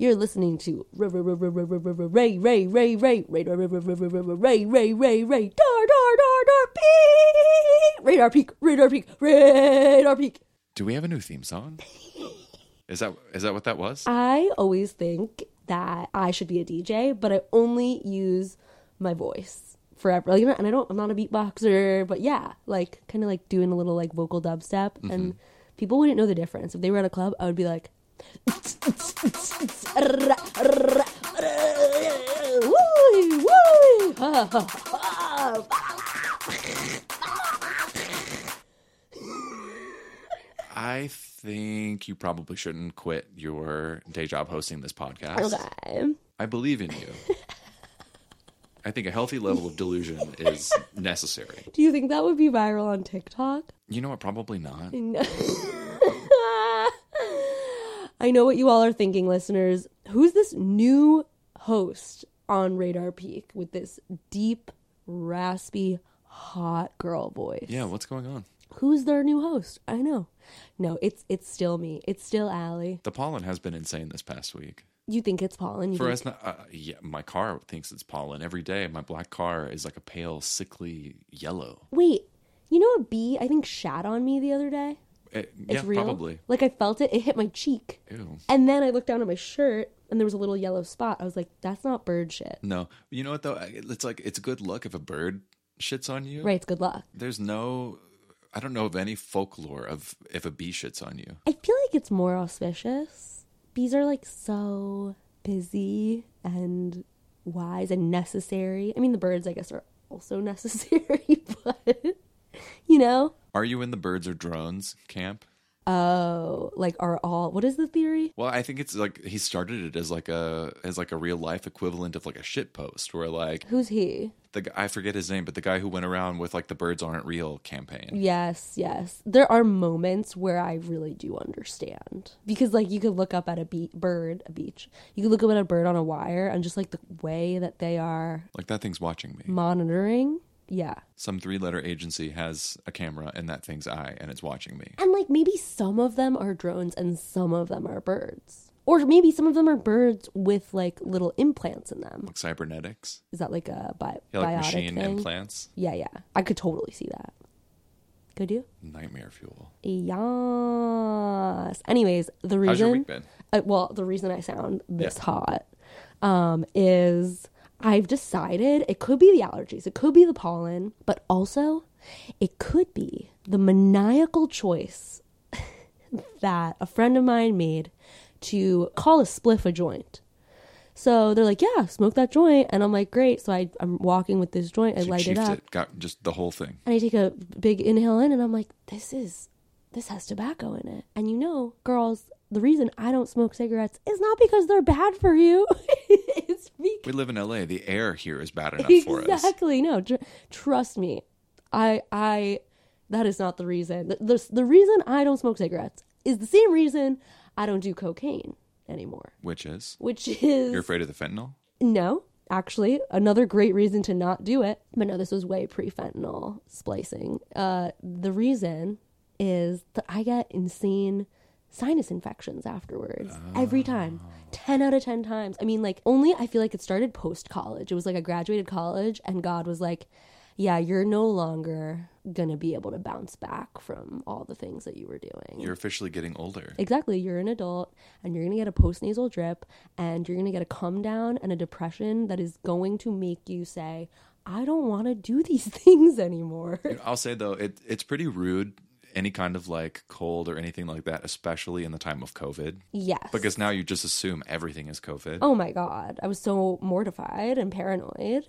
You're listening to Ray Ray Ray Ray Ray Ray Ray Ray Ray Ray Ray Dar Dar Dar Dar Peak Radar Peak Radar Peak Radar Peak. Do we have a new theme song? Is that is that what that was? I always think that I should be a DJ, but I only use my voice forever. Like, and I don't. I'm not a beatboxer, but yeah, like kind of like doing a little like vocal dubstep, and people wouldn't know the difference. If they were at a club, I would be like. I think you probably shouldn't quit your day job hosting this podcast. Okay. I believe in you. I think a healthy level of delusion is necessary. Do you think that would be viral on TikTok? You know what? Probably not. No. I know what you all are thinking, listeners. Who's this new host on Radar Peak with this deep, raspy, hot girl voice? Yeah, what's going on? Who's their new host? I know. No, it's it's still me. It's still Allie. The pollen has been insane this past week. You think it's pollen? You For think- us, not, uh, yeah, my car thinks it's pollen every day. My black car is like a pale, sickly yellow. Wait, you know a bee? I think shat on me the other day. It- It's yeah, real. probably. Like I felt it. It hit my cheek, Ew. and then I looked down at my shirt, and there was a little yellow spot. I was like, "That's not bird shit." No, you know what though? It's like it's good look if a bird shits on you. Right? It's good luck. There's no, I don't know of any folklore of if a bee shits on you. I feel like it's more auspicious. Bees are like so busy and wise and necessary. I mean, the birds, I guess, are also necessary, but you know, Are you in the birds or drones camp? oh, like are all. What is the theory? Well, I think it's like he started it as like a as like a real life equivalent of like a shit post, where like Who's he? the gu- I forget his name, but the guy who went around with like the birds aren't real campaign. Yes, yes. There are moments where I really do understand because, like, you could look up at a be- bird, a beach. You could look up at a bird on a wire, and just like the way that they are Like that thing's watching me. monitoring. Yeah. Some three letter agency has a camera in that thing's eye and it's watching me. And like maybe some of them are drones and some of them are birds. Or maybe some of them are birds with like little implants in them. Like cybernetics. Is that like a bi- Yeah, like machine thing? implants. Yeah, yeah. I could totally see that. Could you? Nightmare fuel. Yes. Anyways, the reason How's your week been? uh, well, the reason I sound this Yeah. hot um, is I've decided it could be the allergies, it could be the pollen, but also it could be the maniacal choice that a friend of mine made to call a spliff a joint. So they're like, "Yeah, smoke that joint," and I'm like, "Great." So I, I'm walking with this joint, I She light it up, Got just the whole thing. and I take a big inhale in, and I'm like, "This is this has tobacco in it." And you know, girls, the reason I don't smoke cigarettes is not because they're bad for you. it's because We live in LA. The air here is bad enough for us. exactly no. Tr- trust me, I I that is not the reason. The, the the reason I don't smoke cigarettes is the same reason I don't do cocaine anymore, Which is which is you're afraid of the fentanyl? no, actually, another great reason to not do it. But no, this was way pre fentanyl splicing. Uh, the reason is that I get insane sinus infections afterwards every time. 10 out of 10 times. I mean, like, only I feel like it started post college. It was like I graduated college, and God was like, yeah, you're no longer gonna be able to bounce back from all the things that you were doing. You're officially getting older. Exactly. You're an adult and you're to get a postnasal drip and you're to get a come down and a depression that is going to make you say, I don't want to do these things anymore. I'll say though, it it's pretty rude. Any kind of like cold or anything like that, especially in the time of COVID, yes. because now you just assume everything is COVID. oh my God. I was so mortified and paranoid.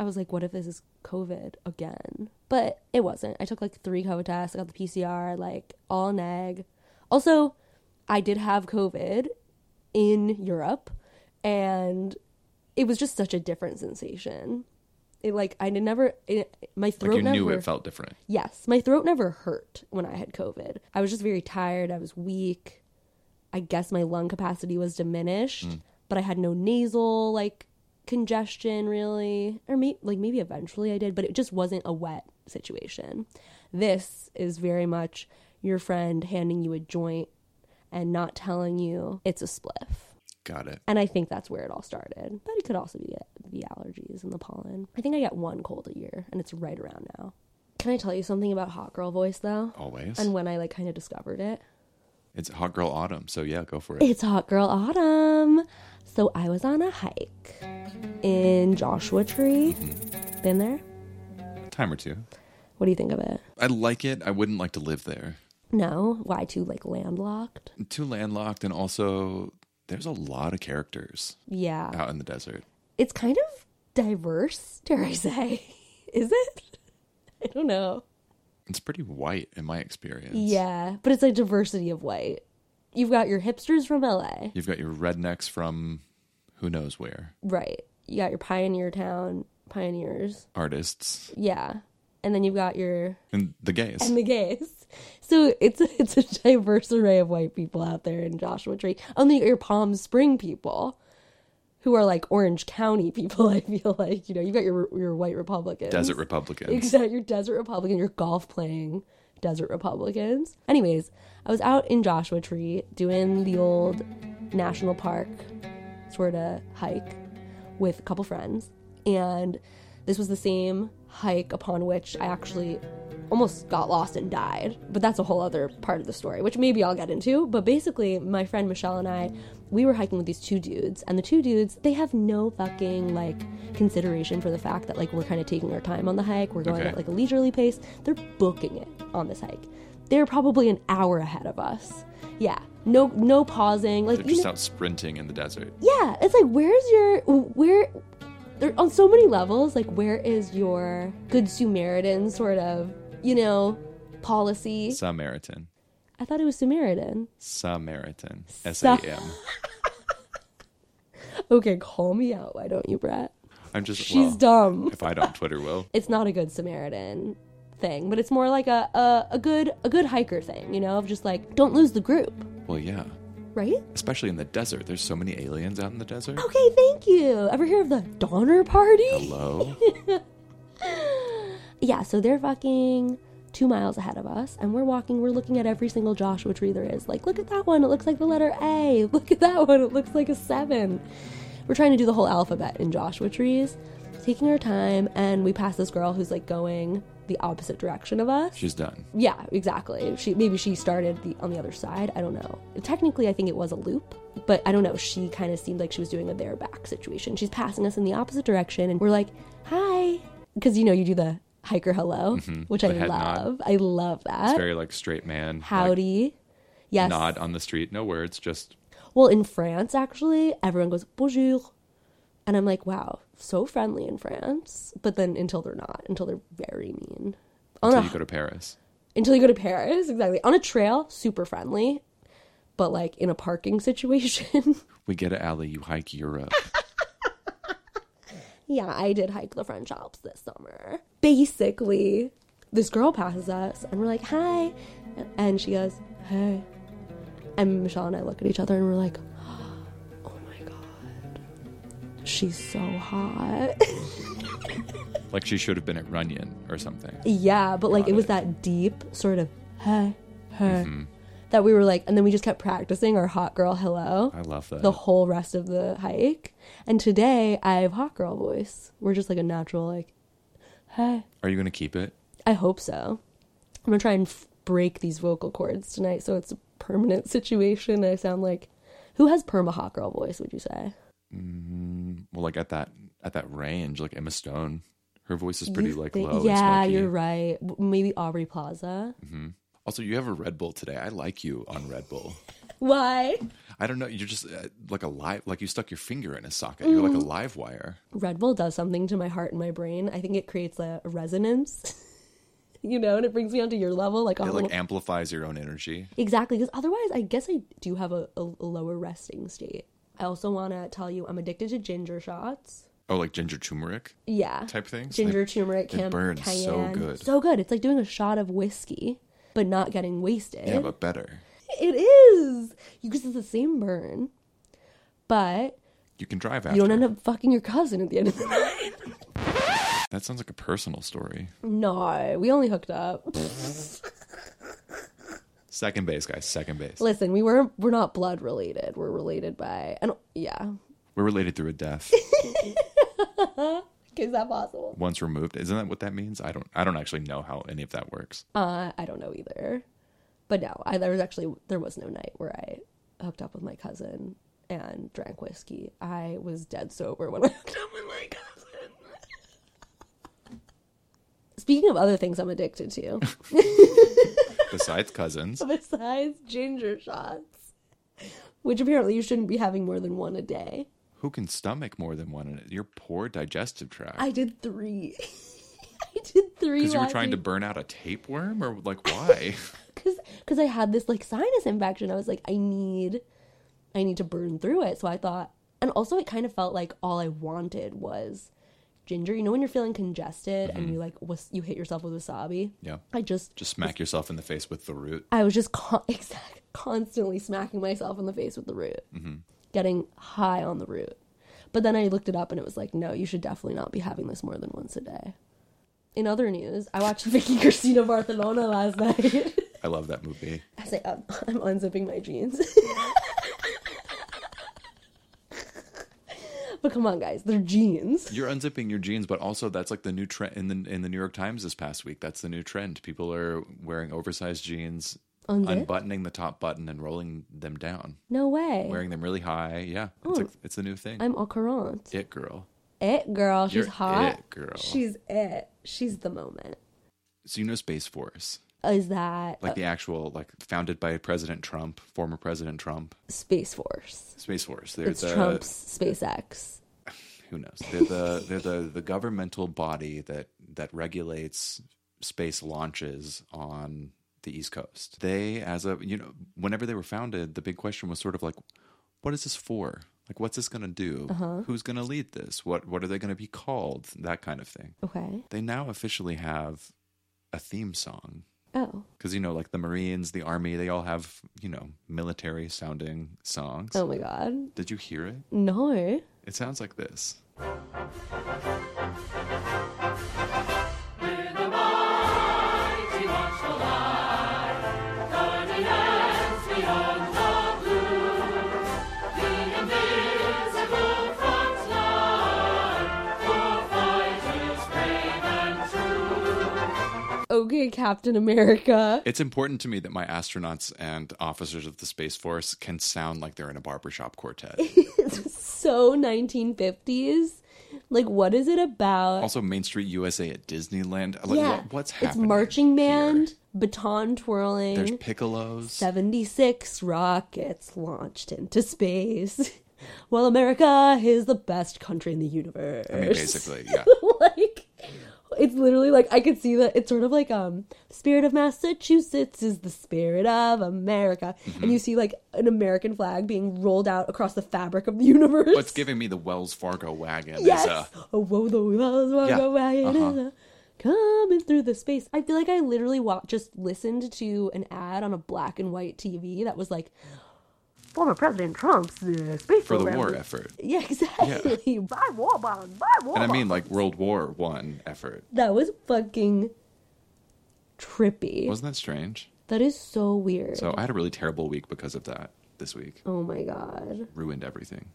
I was like, what if this is COVID again? But it wasn't. I took like three COVID tests. I got the PCR, like all neg. Also, I did have COVID in Europe and it was just such a different sensation. It like I did never it, my throat like you never knew it felt different. Yes, my throat never hurt when I had COVID. I was just very tired. I was weak. I guess my lung capacity was diminished, mm. but I had no nasal like congestion really, or maybe like maybe eventually I did, but it just wasn't a wet situation. This is very much your friend handing you a joint and not telling you it's a spliff. Got it. And I think that's where it all started. But it could also be the allergies and the pollen. I think I get one cold a year, and it's right around now. Can I tell you something about hot girl voice though? Always. And when I like kind of discovered it? It's hot girl autumn, so yeah, go for it. It's hot girl autumn. So I was on a hike in Joshua Tree. Mm-hmm. Been there? Time or two. What do you think of it? I like it. I wouldn't like to live there. No, why too like landlocked? Too landlocked, and also there's a lot of characters Yeah. out in the desert. It's kind of diverse, dare I say. Is it? I don't know. It's pretty white in my experience. Yeah, but it's a diversity of white. You've got your hipsters from LA. You've got your rednecks from who knows where. Right. You got your pioneer town pioneers. Artists Yeah. And then you've got your and the gays. and the gays. So it's a, it's a diverse array of white people out there in Joshua Tree. Oh, Only your Palm Spring people, who are like Orange County people. I feel like you know you've got your your white Republicans, desert Republicans. exactly your desert Republican, your golf playing desert Republicans. Anyways, I was out in Joshua Tree doing the old national park sort of hike with a couple friends, and this was the same hike upon which I actually almost got lost and died. But that's a whole other part of the story, which maybe I'll get into. But basically, my friend Michelle and I, we were hiking with these two dudes, and the two dudes, they have no fucking like consideration for the fact that like we're kind of taking our time on the hike. We're going Okay. at like a leisurely pace. They're booking it on this hike. They're probably an hour ahead of us. Yeah. No no pausing. Like They're you just know- out sprinting in the desert. yeah, it's like where's your where there on so many levels, like where is your good Samaritan sort of, you know, policy? Samaritan. I thought it was Samaritan. Samaritan. S A M. Okay, call me out, why don't you, Brett? I'm just She's well, dumb. If I don't, Twitter will. It's not a good Samaritan thing, but it's more like a, a a good a good hiker thing, you know, of just like don't lose the group, Well, yeah. right? Especially in the desert. There's so many aliens out in the desert. Okay, thank you. Ever hear of the Donner Party? Hello. Yeah, so they're fucking two miles ahead of us, and we're walking, we're looking at every single Joshua tree there is. Like, look at that one, it looks like the letter A. Look at that one, it looks like a seven. We're trying to do the whole alphabet in Joshua trees, taking our time, and we pass this girl who's like going the opposite direction of us. She's done. Yeah, exactly. She maybe she started the on the other side. I don't know. Technically, I think it was a loop, but I don't know. She kind of seemed like she was doing a there back situation. She's passing us in the opposite direction, and we're like, "Hi," because you know you do the hiker hello, which I Mm-hmm. The head nod. love. I love that. It's very like straight man. like, Howdy. yes. nod on the street. No words. Just Well, in France, actually, everyone goes bonjour, and I'm like, wow, so friendly in France. But then until they're not, until they're very mean. On until a you go to Paris. until you go to Paris, exactly. On a trail, super friendly, but like in a parking situation, We get to alley. You hike Europe. Yeah, I did hike the French Alps this summer. Basically, this girl passes us, and we're like, "Hi," and she goes, "Hey," and Michelle and I look at each other, and we're like, "Oh my god, she's so hot." like she should have been at Runyon or something. yeah, but like Got it was it. that deep sort of "Hey, hey," mm-hmm. That we were like, and then we just kept practicing our hot girl hello. I love that. the whole rest of the hike. And today I have hot girl voice. We're just like a natural like, hey. Are you going to keep it? I hope so. I'm gonna try and f- break these vocal cords tonight, so it's a permanent situation. I sound like, who has perma hot girl voice? Would you say? Mm, well, like at that at that range, like Emma Stone, her voice is pretty You like think- low. Yeah, you're right. Maybe Aubrey Plaza. Also, you have a Red Bull today. I like you on Red Bull. Why? I don't know. You're just uh, like a live, like you stuck your finger in a socket. You're Mm. like a live wire. Red Bull does something to my heart and my brain. I think it creates a resonance. you know, and it brings me onto your level, like It like amplifies your own energy. Exactly, because otherwise, I guess I do have a, a, lower resting state. I also want to tell you I'm addicted to ginger shots. Oh, like ginger turmeric Yeah. type things. Ginger, They- turmeric, they cam- burn so good. So good. It's like doing a shot of whiskey, but not getting wasted. yeah, but better. it is. Because it's the same burn, but You can drive after. you don't end up fucking your cousin at the end of the night. That sounds like a personal story. no, we only hooked up. Second base, guys. Second base. Listen, we were we're not blood related. We're related by and yeah. We're related through a death. Is that possible? Once removed. Isn't that what that means? I don't I don't actually know how any of that works. Uh, I don't know either. But no, I, there was actually there was no night where I hooked up with my cousin and drank whiskey. I was dead sober when I hooked up with my cousin. Speaking of other things I'm addicted to, Besides cousins. besides ginger shots, which apparently you shouldn't be having more than one a day. Who can stomach more than one in? Your poor digestive tract. I did three. I did three. Because you were trying to burn out a tapeworm, or like why? because I had this like sinus infection. I was like, I need, I need to burn through it. So I thought, and also it kind of felt like all I wanted was ginger. You know when you're feeling congested and mm-hmm. you like was you hit yourself with wasabi. yeah. I just Just smack yourself in the face with the root. I was just con- exact, constantly smacking myself in the face with the root, mm-hmm. Getting high on the root. But then I looked it up and it was like, no, you should definitely not be having this more than once a day. In other news, I watched Vicky Cristina Barcelona last night. I love that movie. I say, um, I'm unzipping my jeans. but come on, guys, they're jeans. You're unzipping your jeans, but also that's like the new trend in the in the New York Times this past week. That's the new trend. People are wearing oversized jeans? Unbuttoning the top button and rolling them down, No way. wearing them really high. Yeah, it's a it's the new thing. I'm au courant. it girl. It girl, she's You're hot. it girl. She's it. She's the moment. So you know Space Force, Is that like uh, the actual like founded by President Trump, former President Trump. Space Force? Space Force. They're It's the Trump's SpaceX. who knows? They're the they're the the governmental body that that regulates space launches on the East Coast. They, as a you know, whenever they were founded, the big question was sort of like, what is this for? Like, what's this going to do? Uh-huh. Who's going to lead this? What what are they going to be called? That kind of thing. Okay. They now officially have a theme song Oh. because you know, like the Marines, the Army, they all have you know military sounding songs. Oh my god. Did you hear it? No. It sounds like this. Captain America. It's important to me that my astronauts and officers of the Space Force can sound like they're in a barbershop quartet. it's so 1950s. Like, what is it about? also, Main Street USA at Disneyland. Like, yeah, what- what's happening? It's marching here? band, baton twirling. There's piccolos. 76 rockets launched into space. Well, America is the best country in the universe. I mean, basically, yeah. like it's literally like I could see that it's sort of like um spirit of Massachusetts is the spirit of America. Mm-hmm. And you see like an American flag being rolled out across the fabric of the universe. What's giving me the Wells Fargo wagon yes. is uh, oh, whoa, the wheels will Yeah. wagon Uh-huh. is a coming through the space. I feel like I literally wa- just listened to an ad on a black and white TV that was like former President Trump's uh, space for the war effort. Yeah, exactly. Buy war bonds. Buy war And I mean, like World War One effort. that was fucking trippy. Wasn't that strange? that is so weird. So I had a really terrible week because of that this week. oh my god. Ruined everything.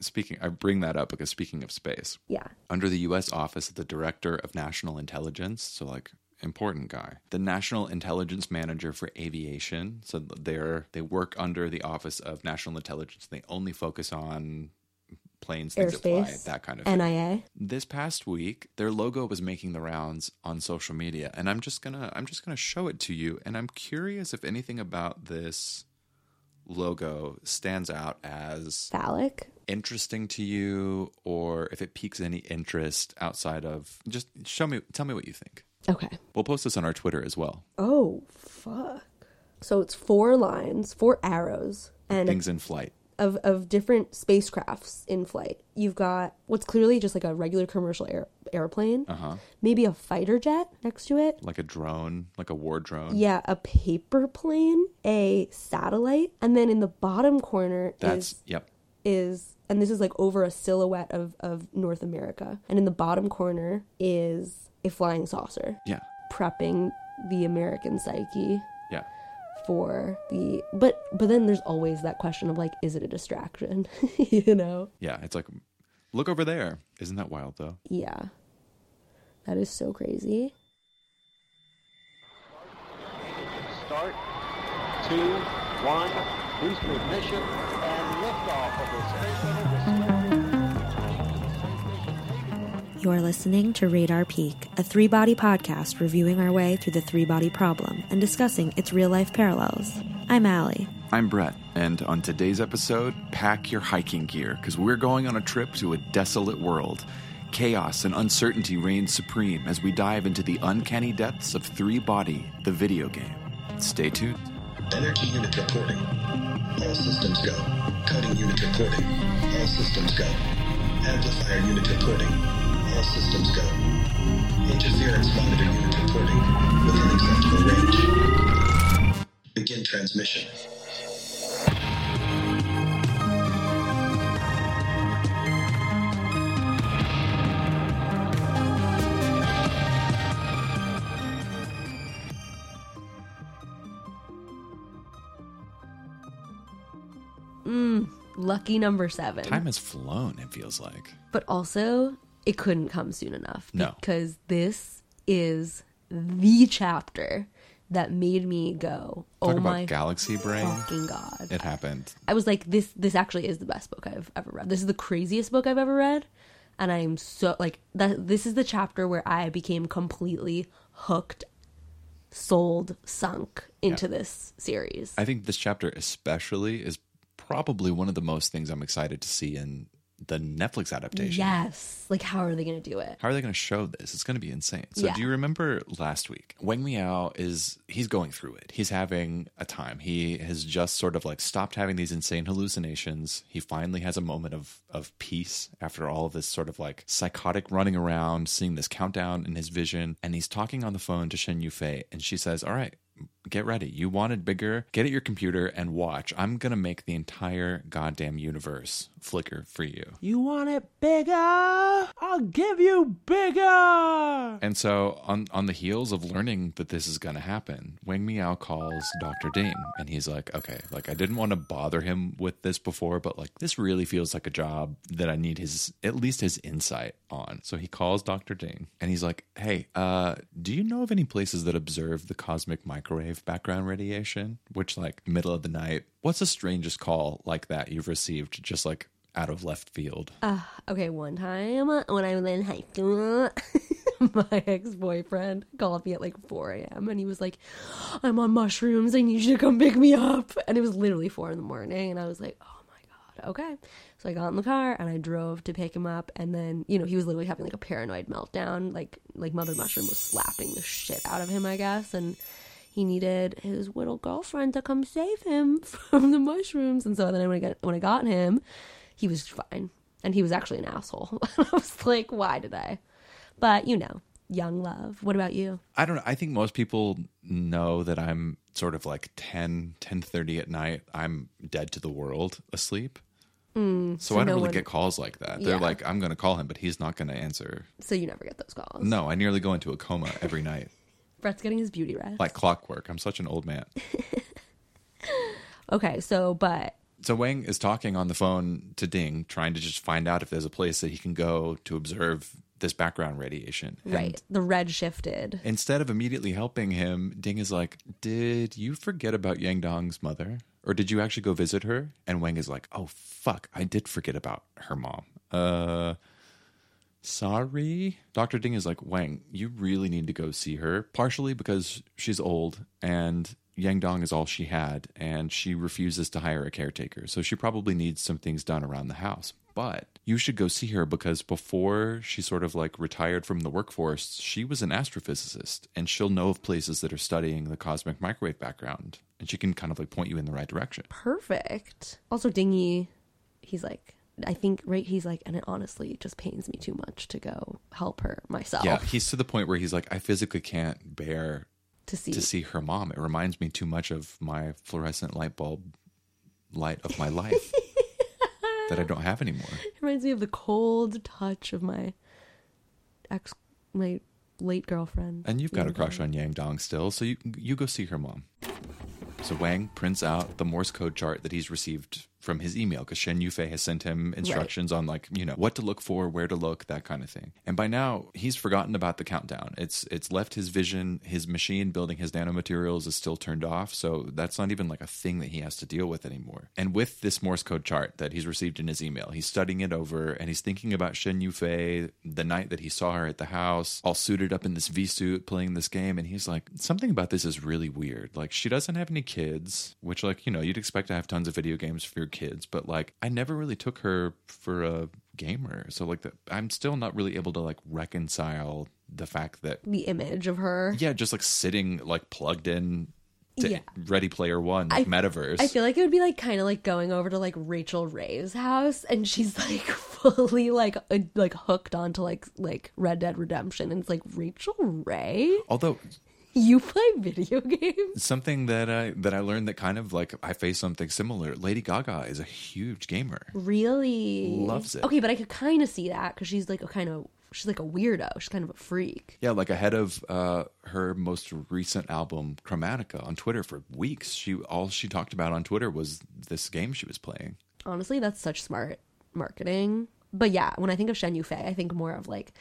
Speaking, I bring that up because speaking of space, Yeah. under the U.S. Office of the Director of National Intelligence, so like important guy, the National Intelligence Manager for Aviation. So they're they work under the Office of National Intelligence. They only focus on planes, things that fly, that kind of thing. NIA. this past week their logo was making the rounds on social media and i'm just gonna i'm just gonna show it to you and i'm curious if anything about this logo stands out as Phallic. interesting to you or if it piques any interest outside of just show me tell me what you think Okay. we'll post this on our twitter as well Oh fuck. So it's four lines, four arrows, and things in flight of of different spacecrafts in flight. You've got what's clearly just like a regular commercial air, airplane, uh-huh maybe a fighter jet next to it. like a drone like a war drone Yeah, a paper plane, a satellite, and then in the bottom corner that's is yep is and this is like over a silhouette of of North America, and in the bottom corner is a flying saucer yeah prepping the American psyche yeah for the but but then there's always that question of like is it a distraction you know Yeah, it's like, look over there. Isn't that wild though? yeah that is so crazy Start. Two, one. Boost ignition and liftoff of the Space Shuttle. You're listening to Radar Peak, a three body podcast reviewing our way through the three body problem and discussing its real life parallels. I'm Allie. I'm Brett, and on today's episode, pack your hiking gear because we're going on a trip to a desolate world. Chaos and uncertainty reign supreme as we dive into the uncanny depths of Three Body, the video game. Stay tuned. Energy unit reporting. All systems go. Coding unit reporting. All systems go. Amplifier unit reporting. All systems go. Interference monitor unit reporting. Within acceptable range. Begin transmission. Mm, lucky number seven Time has flown, it feels like. but also it couldn't come soon enough No. because this is the chapter that made me go oh Talk my galaxy brain. fucking god It happened. I was like, this this actually is the best book I've ever read. This is the craziest book I've ever read. And I'm so like that this is the chapter where I became completely hooked, sold, sunk into this series. I think this chapter, especially, is probably one of the most things I'm excited to see in the Netflix adaptation. yes. Like how are they gonna do it? How are they going to show this? It's going to be insane. So, Yeah. do you remember last week? Wang Miao is he's going through it. He's having a time. He has just sort of like stopped having these insane hallucinations. He finally has a moment of of peace after all of this sort of like psychotic running around, seeing this countdown in his vision, and he's talking on the phone to Shen Yufei, and she says, "All right." Get ready. You wanted bigger. Get at your computer and watch. I'm going to make the entire goddamn universe flicker for you. You want it bigger? I'll give you bigger. And so, on on the heels of learning that this is going to happen, Wang Miao calls Doctor Ding, and he's like, "Okay, like I didn't want to bother him with this before, but like this really feels like a job that I need his at least his insight on." So he calls Doctor Ding, and he's like, "Hey, uh, do you know of any places that observe the cosmic microwave background radiation? Which, like, middle of the night? What's the strangest call like that you've received, just like?" Out of left field. Uh, okay, one time when I was in high school, my ex boyfriend called me at like 4 a.m. and he was like, I'm on mushrooms. I need you to come pick me up. And it was literally 4 in the morning. And I was like, oh my God, okay. So I got in the car and I drove to pick him up. And then, you know, he was literally having like a paranoid meltdown. Like, like Mother Mushroom was slapping the shit out of him, I guess. And he needed his little girlfriend to come save him from the mushrooms. And so then when I got, when I got him, he was fine. And he was actually an asshole. I was like, why did I? But you know, young love. What about you? I don't know. I think most people know that I'm sort of like 10, 10.30 at night. I'm dead to the world asleep. so, Mm, so I don't no really one- get calls like that. They're Yeah. like, I'm going to call him, but he's not going to answer. So you never get those calls. No, I nearly go into a coma every night. Brett's getting his beauty rest. Like clockwork. I'm such an old man. okay, so but So Wang is talking on the phone to Ding, trying to just find out if there's a place that he can go to observe this background radiation. And right, the red shifted. Instead of immediately helping him, Ding is like, Did you forget about Yang Dong's mother? Or did you actually go visit her? And Wang is like, Oh, fuck, I did forget about her mom. Uh, sorry. Dr. Ding is like, Wang, you really need to go see her, partially because she's old and Yang Dong is all she had, and she refuses to hire a caretaker. So she probably needs some things done around the house. But you should go see her because before she sort of like retired from the workforce, she was an astrophysicist and she'll know of places that are studying the cosmic microwave background and she can kind of like point you in the right direction. Perfect. Also, Dingy, he's like, I think, right? He's like, and it honestly just pains me too much to go help her myself. Yeah, he's to the point where he's like, I physically can't bear to see. to see her mom. It reminds me too much of my fluorescent light bulb light of my life that I don't have anymore. It reminds me of the cold touch of my ex, my late girlfriend. And you've got a crush on Yang Dong still, so you you go see her mom. So Wang prints out the Morse code chart that he's received from his email because Shen Yufei has sent him instructions on like you know what to look for, where to look, that kind of thing. And by now he's forgotten about the countdown. It's it's left his vision. His machine building his nanomaterials is still turned off, so that's not even like a thing that he has to deal with anymore. And with this Morse code chart that he's received in his email, he's studying it over and he's thinking about Shen Yufei the night that he saw her at the house, all suited up in this V suit, playing this game, and he's like, something about this is really weird. Like she doesn't have any kids, which like you know you'd expect to have tons of video games for your kids, but like I never really took her for a gamer, so like the, I'm still not really able to like reconcile the fact that The image of her. yeah, just like sitting like plugged in to Yeah. Ready Player One like, metaverse. I feel like it would be like kind of like going over to like Rachel Ray's house and she's like fully like uh, like hooked onto like like Red Dead Redemption and it's like Rachel Ray, Although you play video games? something that I that I learned that kind of like I face something similar. Lady Gaga is a huge gamer. Really Loves it. Okay, but I could kind of see that because she's like a kind of she's like a weirdo. She's kind of a freak. Yeah, like ahead of uh, her most recent album, Chromatica, on Twitter for weeks. She all she talked about on Twitter was this game she was playing. Honestly, that's such smart marketing. But yeah, when I think of Shen Yufei, I think more of like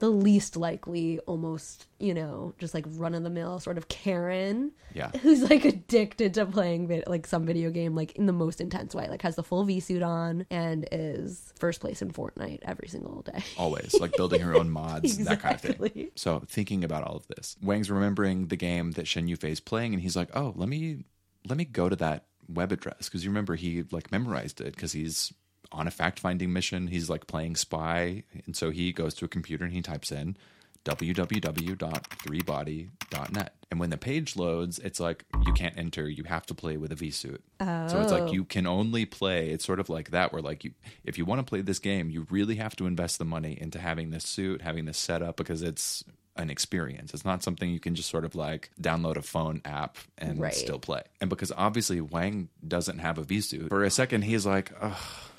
the least likely, almost, you know, just like run of the mill sort of Karen. Yeah. Who's like addicted to playing vid- like some video game like in the most intense way. Like has the full V suit on and is first place in Fortnite every single day. Always like building her own mods, that kind of thing. So thinking about all of this, Wang's remembering the game that Shen Yufei is playing, and he's like, "Oh, let me let me go to that web address because you remember he like memorized it because he's on a fact finding mission. He's like playing spy, and so he goes to a computer and he types in www.threebody.net. And when the page loads, it's like you can't enter. You have to play with a V suit. So it's like oh. you can only play. It's sort of like that, where like you, if you want to play this game, you really have to invest the money into having this suit, having this setup, because it's an experience. It's not something you can just sort of like download a phone app and Right. still play. And because obviously Wang doesn't have a V suit, for a second he's like, oh,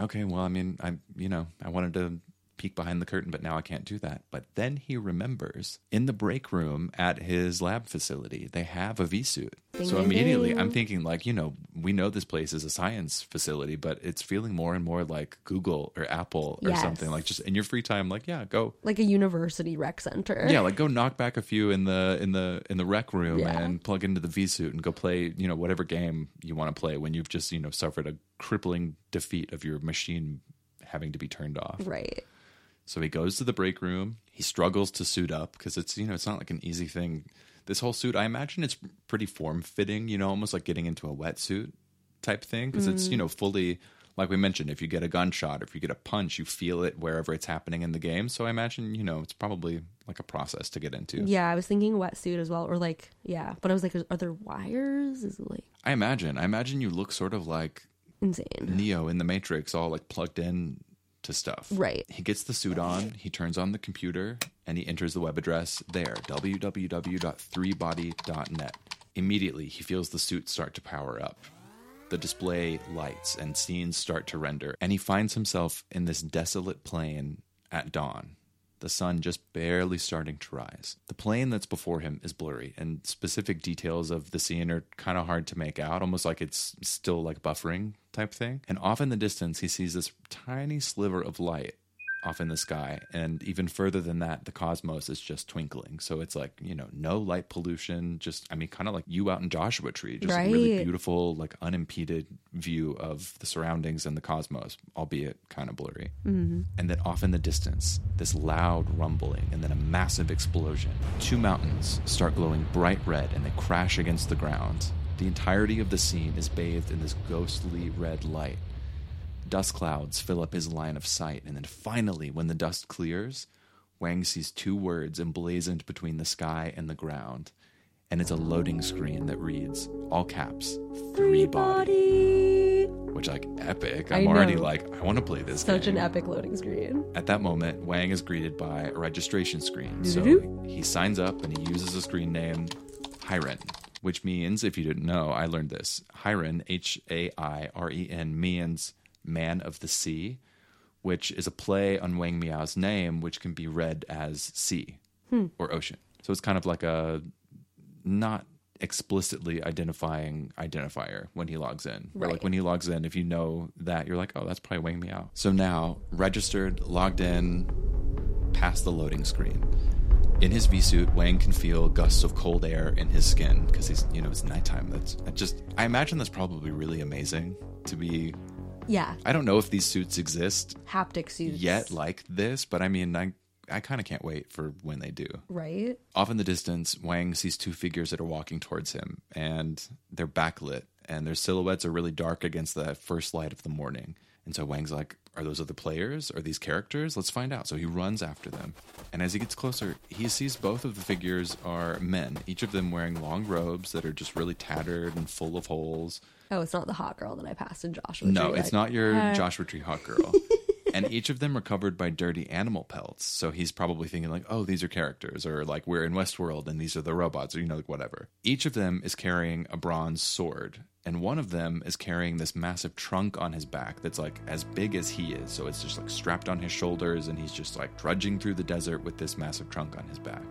okay, well, I mean, I, you know, I wanted to peek behind the curtain, but now I can't do that. But then he remembers in the break room at his lab facility, they have a V suit. So immediately ding. I'm thinking, like, you know, we know this place is a science facility, but it's feeling more and more like Google or Apple or Yes. something. Like, just in your free time, like, yeah, go. Like a university rec center. Yeah, like go knock back a few in the in the in the rec room Yeah. and plug into the V suit and go play, you know, whatever game you want to play when you've just, you know, suffered a crippling defeat of your machine having to be turned off. Right. So he goes to the break room. He struggles to suit up because it's you know it's not like an easy thing. This whole suit, I imagine it's pretty form fitting. You know, almost like getting into a wetsuit type thing because it's you know mm. fully like we mentioned. If you get a gunshot, if you get a punch, you feel it wherever it's happening in the game. So I imagine you know it's probably like a process to get into. Yeah, I was thinking wetsuit as well, or like yeah, but I was like, are there wires? Is it like I imagine. I imagine you look sort of like insane? Neo in the Matrix, all like plugged in to stuff. Right. He gets the suit on, he turns on the computer, and he enters the web address there www.threebody.net. Immediately, he feels the suit start to power up. The display lights and scenes start to render, and he finds himself in this desolate plain at dawn. The sun just barely starting to rise. The plane that's before him is blurry, and specific details of the scene are kind of hard to make out, almost like it's still like buffering type thing. And off in the distance, he sees this tiny sliver of light off in the sky. And even further than that, the cosmos is just twinkling. So it's like, you know, no light pollution, just, I mean, kind of like you out in Joshua Tree, just a really beautiful, like unimpeded view of the surroundings and the cosmos, albeit kind of blurry. Mm-hmm. And then off in the distance, this loud rumbling and then a massive explosion. Two mountains start glowing bright red and they crash against the ground. The entirety of the scene is bathed in this ghostly red light. Dust clouds fill up his line of sight, and then finally, when the dust clears, Wang sees two words emblazoned between the sky and the ground. And it's a loading screen that reads, all caps, three body. Which, like, epic. I'm already like, I want to play this Such game. an epic loading screen. At that moment, Wang is greeted by a registration screen. So he signs up and he uses a screen name Hairen, which means, if you didn't know, I learned this. Hairen, H A I R E N, means man of the sea, which is a play on Wang Miao's name, which can be read as sea hmm. or ocean. So it's kind of like a not explicitly identifying identifier when he logs in. Or, Right. Like when he logs in, if you know that, you're like, oh, that's probably Wang out. So now, registered, logged in, past the loading screen. In his V suit, Wang can feel gusts of cold air in his skin because he's, you know, it's nighttime. That's that just, I imagine that's probably really amazing to be. Yeah, I don't know if these suits exist haptic suits. yet like this, but I mean, I, I kind of can't wait for when they do. right? Off in the distance, Wang sees two figures that are walking towards him, and they're backlit, and their silhouettes are really dark against the first light of the morning. And so Wang's like, Are those other players? Are these characters? Let's find out. So he runs after them. And as he gets closer, he sees both of the figures are men, each of them wearing long robes that are just really tattered and full of holes. Oh, it's not the hot girl that I passed in Joshua. No, Tree, it's like, not your "Hi." Joshua Tree hot Girl. and each of them are covered by dirty animal pelts. So he's probably thinking like, oh, these are characters, or like we're in Westworld and these are the robots, or you know, like whatever. Each of them is carrying a bronze sword, and one of them is carrying this massive trunk on his back that's like as big as he is. So it's just like strapped on his shoulders, and he's just like trudging through the desert with this massive trunk on his back.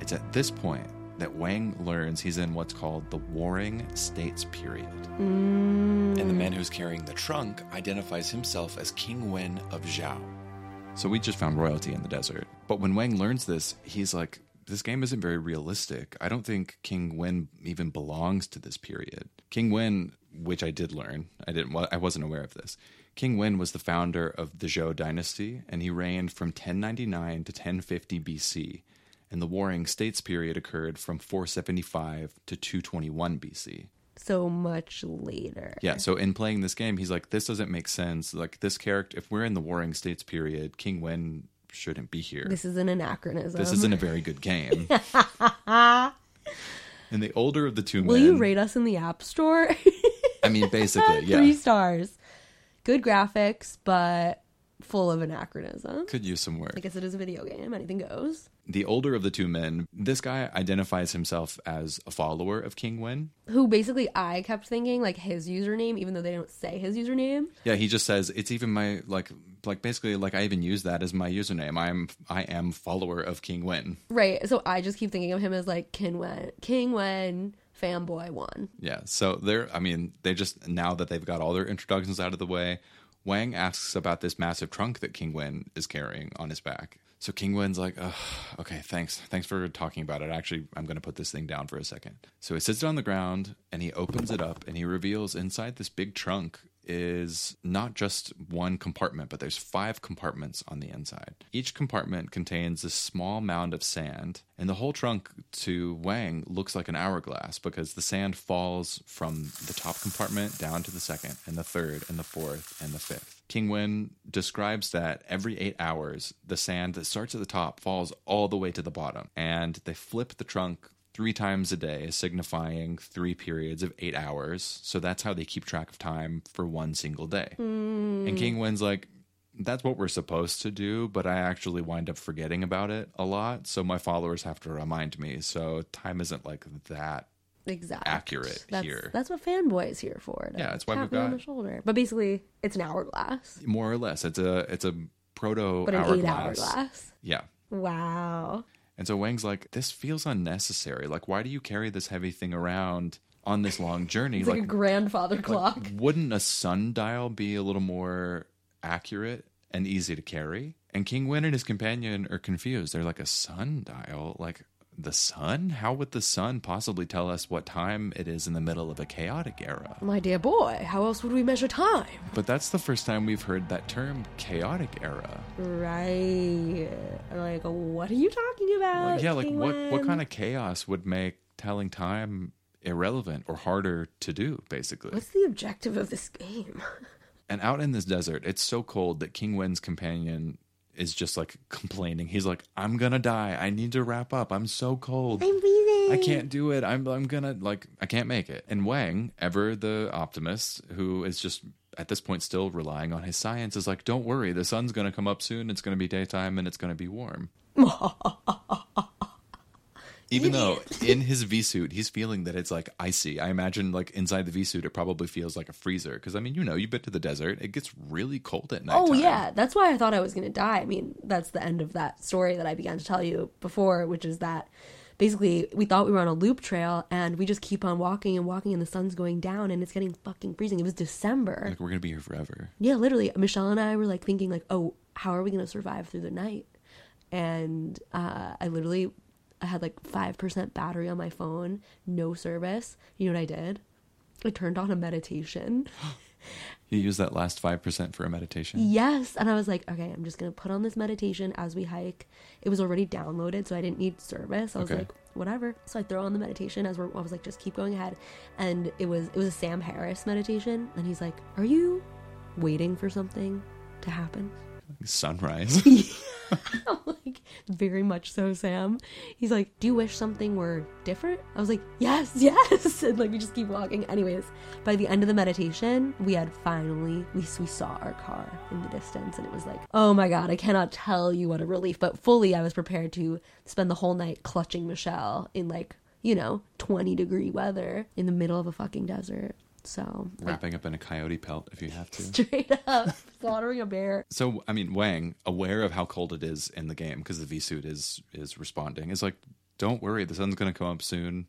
It's at this point that Wang learns he's in what's called the Warring States period. Mm. And the man who's carrying the trunk identifies himself as King Wen of Zhou. So we just found royalty in the desert. But when Wang learns this, he's like, this game isn't very realistic. I don't think King Wen even belongs to this period. King Wen, which I did learn, I didn't I wasn't aware of this. King Wen was the founder of the Zhou dynasty and he reigned from 1099 to 1050 BC. And the Warring States period occurred from 475 to 221 BC. so much later. Yeah, so in playing this game, he's like, this doesn't make sense. Like, this character, if we're in the Warring States period, King Wen shouldn't be here. This is an anachronism. This isn't a very good game. and the older of the two Will men, you rate us in the App Store? I mean, basically, Three stars. Good graphics, but full of anachronism. could use some work. I guess it is a video game. Anything goes. The older of the two men, this guy identifies himself as a follower of King Wen. Who basically I kept thinking like his username, even though they don't say his username. Yeah, he just says it's even my like like basically like I even use that as my username. I'm I am follower of King Wen. Right. So I just keep thinking of him as like King Wen, King Wen, fanboy one. Yeah. So they're, I mean, they just, now that they've got all their introductions out of the way, Wang asks about this massive trunk that King Wen is carrying on his back. So King Wen's like, okay, thanks. Thanks for talking about it. Actually, I'm going to put this thing down for a second. So he sits it on the ground and he opens it up and he reveals inside this big trunk is not just one compartment, but there's five compartments on the inside. Each compartment contains a small mound of sand, and the whole trunk to Wang looks like an hourglass because the sand falls from the top compartment down to the second, and the third, and the fourth, and the fifth. King Wen describes that every eight hours, the sand that starts at the top falls all the way to the bottom, and they flip the trunk three times a day, signifying three periods of eight hours. So that's how they keep track of time for one single day. Hmm. And King Wen's like, that's what we're supposed to do, but I actually wind up forgetting about it a lot. So my followers have to remind me. So time isn't like that. exact Accurate that's, here. That's what fanboy's here for. Yeah, that's why we've me on got- the shoulder. But basically, it's an hourglass, More or less. It's a it's a proto but an hourglass. eight hourglass. Yeah. Wow. And so Wang's like, this feels unnecessary. Like, why do you carry this heavy thing around on this long journey? It's like, a grandfather clock. Like, wouldn't a sundial be a little more accurate and easy to carry? And King Wen and his companion are confused. They're like, a sundial? Like, the sun? How would the sun possibly tell us what time it is in the middle of a chaotic era? My dear boy, how else would we measure time? But that's the first time we've heard that term, chaotic era. Right. Like, what are you talking about? Like, yeah, like King what, what kind of chaos would make telling time irrelevant or harder to do, basically? What's the objective of this game? And out in this desert, it's so cold that King Wen's companion is just like complaining. He's like, "I'm gonna die. I need to wrap up. I'm so cold. I'm breathing. I can't do it. I'm I'm gonna like I can't make it." And Wang, ever the optimist, who is just at this point still relying on his science, is like, "Don't worry. The sun's gonna come up soon. It's gonna be daytime and it's gonna be warm." Even though in his V suit, he's feeling that it's like icy. I imagine, like inside the V suit, it probably feels like a freezer. Because I mean, you know, you've been to the desert; it gets really cold at night. Oh yeah, that's why I thought I was going to die. I mean, that's the end of that story that I began to tell you before, which is that basically we thought we were on a loop trail and we just keep on walking and walking and the sun's going down and it's getting fucking freezing. It was December. Like we're gonna be here forever. Yeah, literally. Michelle and I were like thinking like, oh, how are we gonna survive through the night? And uh, I literally, I had like five percent battery on my phone, no service. You know what I did? I turned on a meditation. You used that last five percent for a meditation. Yes, and I was like, okay, I'm just gonna put on this meditation as we hike. It was already downloaded, so I didn't need service. I was Okay. like, whatever. So I throw on the meditation as we're. I was like, just keep going ahead, and it was it was a Sam Harris meditation, and he's like, are you waiting for something to happen? Sunrise. Like, very much so, Sam. He's like, Do you wish something were different? I was like, Yes, yes. And like, we just keep walking. Anyways, by the end of the meditation, we had finally, we, we saw our car in the distance. And it was like, Oh my God, I cannot tell you what a relief. But fully, I was prepared to spend the whole night clutching Michelle in like, you know, 20 degree weather in the middle of a fucking desert. So, Wrapping up in a coyote pelt if you have to. straight up, slaughtering a bear. So I mean, Wang, aware of how cold it is in the game because the V suit is is responding, is like, "Don't worry, the sun's going to come up soon,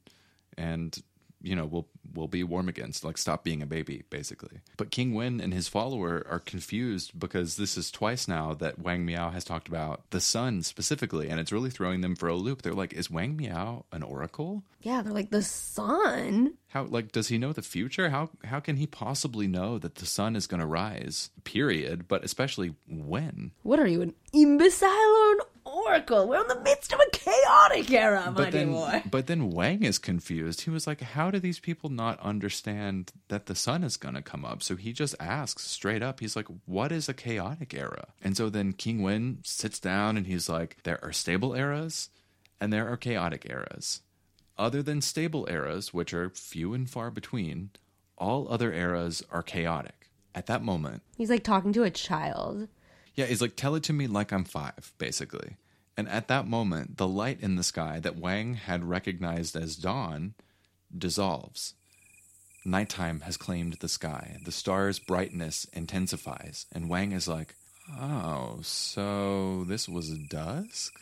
and you know we'll we'll be warm again. So like, stop being a baby, basically." But King Wen and his follower are confused because this is twice now that Wang Miao has talked about the sun specifically, and it's really throwing them for a loop. They're like, "Is Wang Miao an oracle? Yeah, they're like, The sun? How like does he know the future? How how can he possibly know that the sun is going to rise? Period. But especially when." What are you, an imbecile or an oracle? We're in the midst of a chaotic era, my but dear boy. but then Wang is confused. He was like, "How do these people not understand that the sun is going to come up?" So he just asks straight up. He's like, "What is a chaotic era?" And so then King Wen sits down and he's like, "There are stable eras, and there are chaotic eras. Other than stable eras, which are few and far between, all other eras are chaotic." At that moment, He's like talking to a child. yeah, he's like, tell it to me like I'm five, basically. And at that moment, the light in the sky that Wang had recognized as dawn dissolves. Nighttime has claimed the sky. The star's brightness intensifies. And Wang is like, oh, so this was dusk?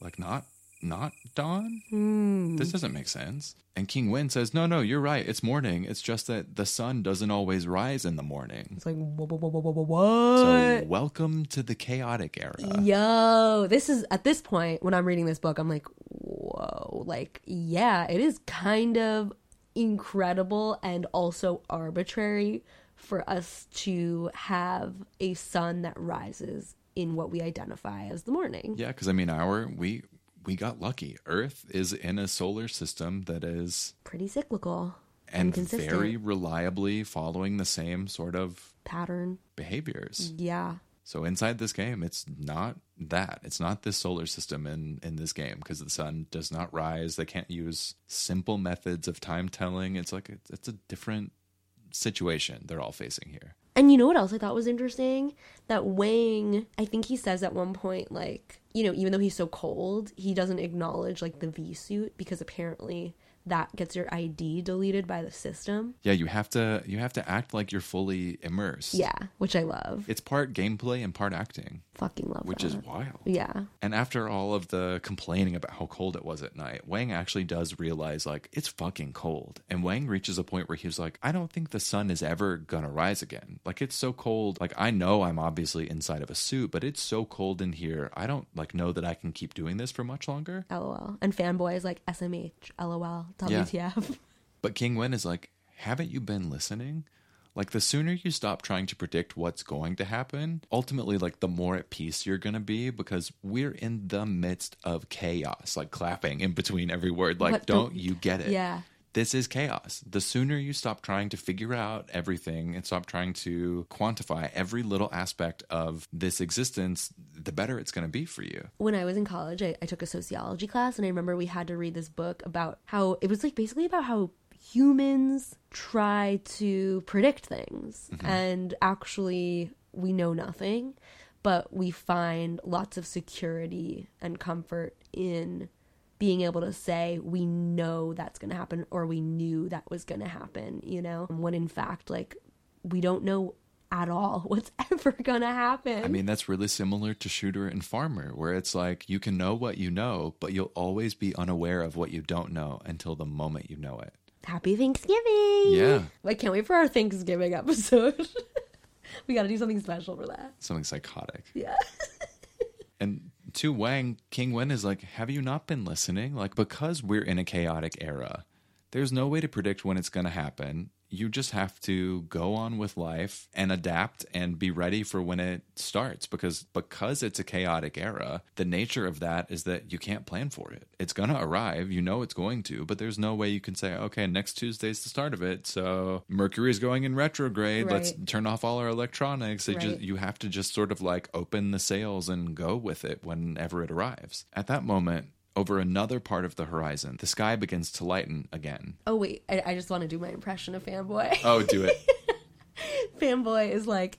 Like, not. Not dawn? Hmm. This doesn't make sense. And King Wen says, No, no, you're right. It's morning. It's just that the sun doesn't always rise in the morning. It's like, whoa, whoa, whoa, whoa, whoa, whoa, So, welcome to the chaotic era. Yo, this is at this point when I'm reading this book, I'm like, whoa, like, yeah, it is kind of incredible and also arbitrary for us to have a sun that rises in what we identify as the morning. Yeah, because I mean, our we we got lucky. Earth is in a solar system that is Pretty cyclical and very reliably following the same sort of pattern. behaviors. Yeah. So inside this game, it's not that. It's not this solar system in in this game because the sun does not rise. They can't use simple methods of time telling. It's like it's, it's a different situation they're all facing here. And you know what else I thought was interesting? That Wang, I think he says at one point, like, you know, even though he's so cold, he doesn't acknowledge, like, the V suit because apparently that gets your ID deleted by the system. Yeah, you have to you have to act like you're fully immersed. Yeah, which I love. It's part gameplay and part acting, Fucking love which that. is wild. Yeah. And after all of the complaining about how cold it was at night, Wang actually does realize like it's fucking cold. And Wang reaches a point where he's like, I don't think the sun is ever gonna rise again. Like it's so cold. Like I know I'm obviously inside of a suit, but it's so cold in here. I don't like know that I can keep doing this for much longer. LOL. And fanboy is like SMH, LOL, WTF. But King Wen is like, haven't you been listening? Like the sooner you stop trying to predict what's going to happen, ultimately like the more at peace you're going to be because we're in the midst of chaos, like clapping in between every word. Like What don't you get it? Yeah. This is chaos. The sooner you stop trying to figure out everything and stop trying to quantify every little aspect of this existence, the better it's going to be for you. when I was in college, I, I took a sociology class, and I remember we had to read this book about how it was like basically about how humans try to predict things, mm-hmm. and actually, we know nothing, but we find lots of security and comfort in being able to say we know that's going to happen or we knew that was going to happen, you know, when in fact, like, we don't know at all what's ever gonna happen. I mean, that's really similar to Shooter and Farmer, where it's like you can know what you know, but you'll always be unaware of what you don't know until the moment you know it. happy Thanksgiving. Yeah. I can't wait for our Thanksgiving episode. we got to do something special for that. Something psychotic. Yeah. And to Wang, King Wen is like, Have you not been listening? Like, because we're in a chaotic era, there's no way to predict when it's going to happen. You just have to go on with life and adapt and be ready for when it starts because because it's a chaotic era the nature of that is that you can't plan for it. It's going to arrive. You know it's going to but there's no way you can say okay next tuesday's the start of it. So mercury is going in retrograde. Let's turn off all our electronics. It just you have to just sort of like open the sails and go with it whenever it arrives. At that moment, over another part of the horizon, the sky begins to lighten again. Oh, wait. I, I just want to do my impression of Fanboy. Oh, do it. fanboy is like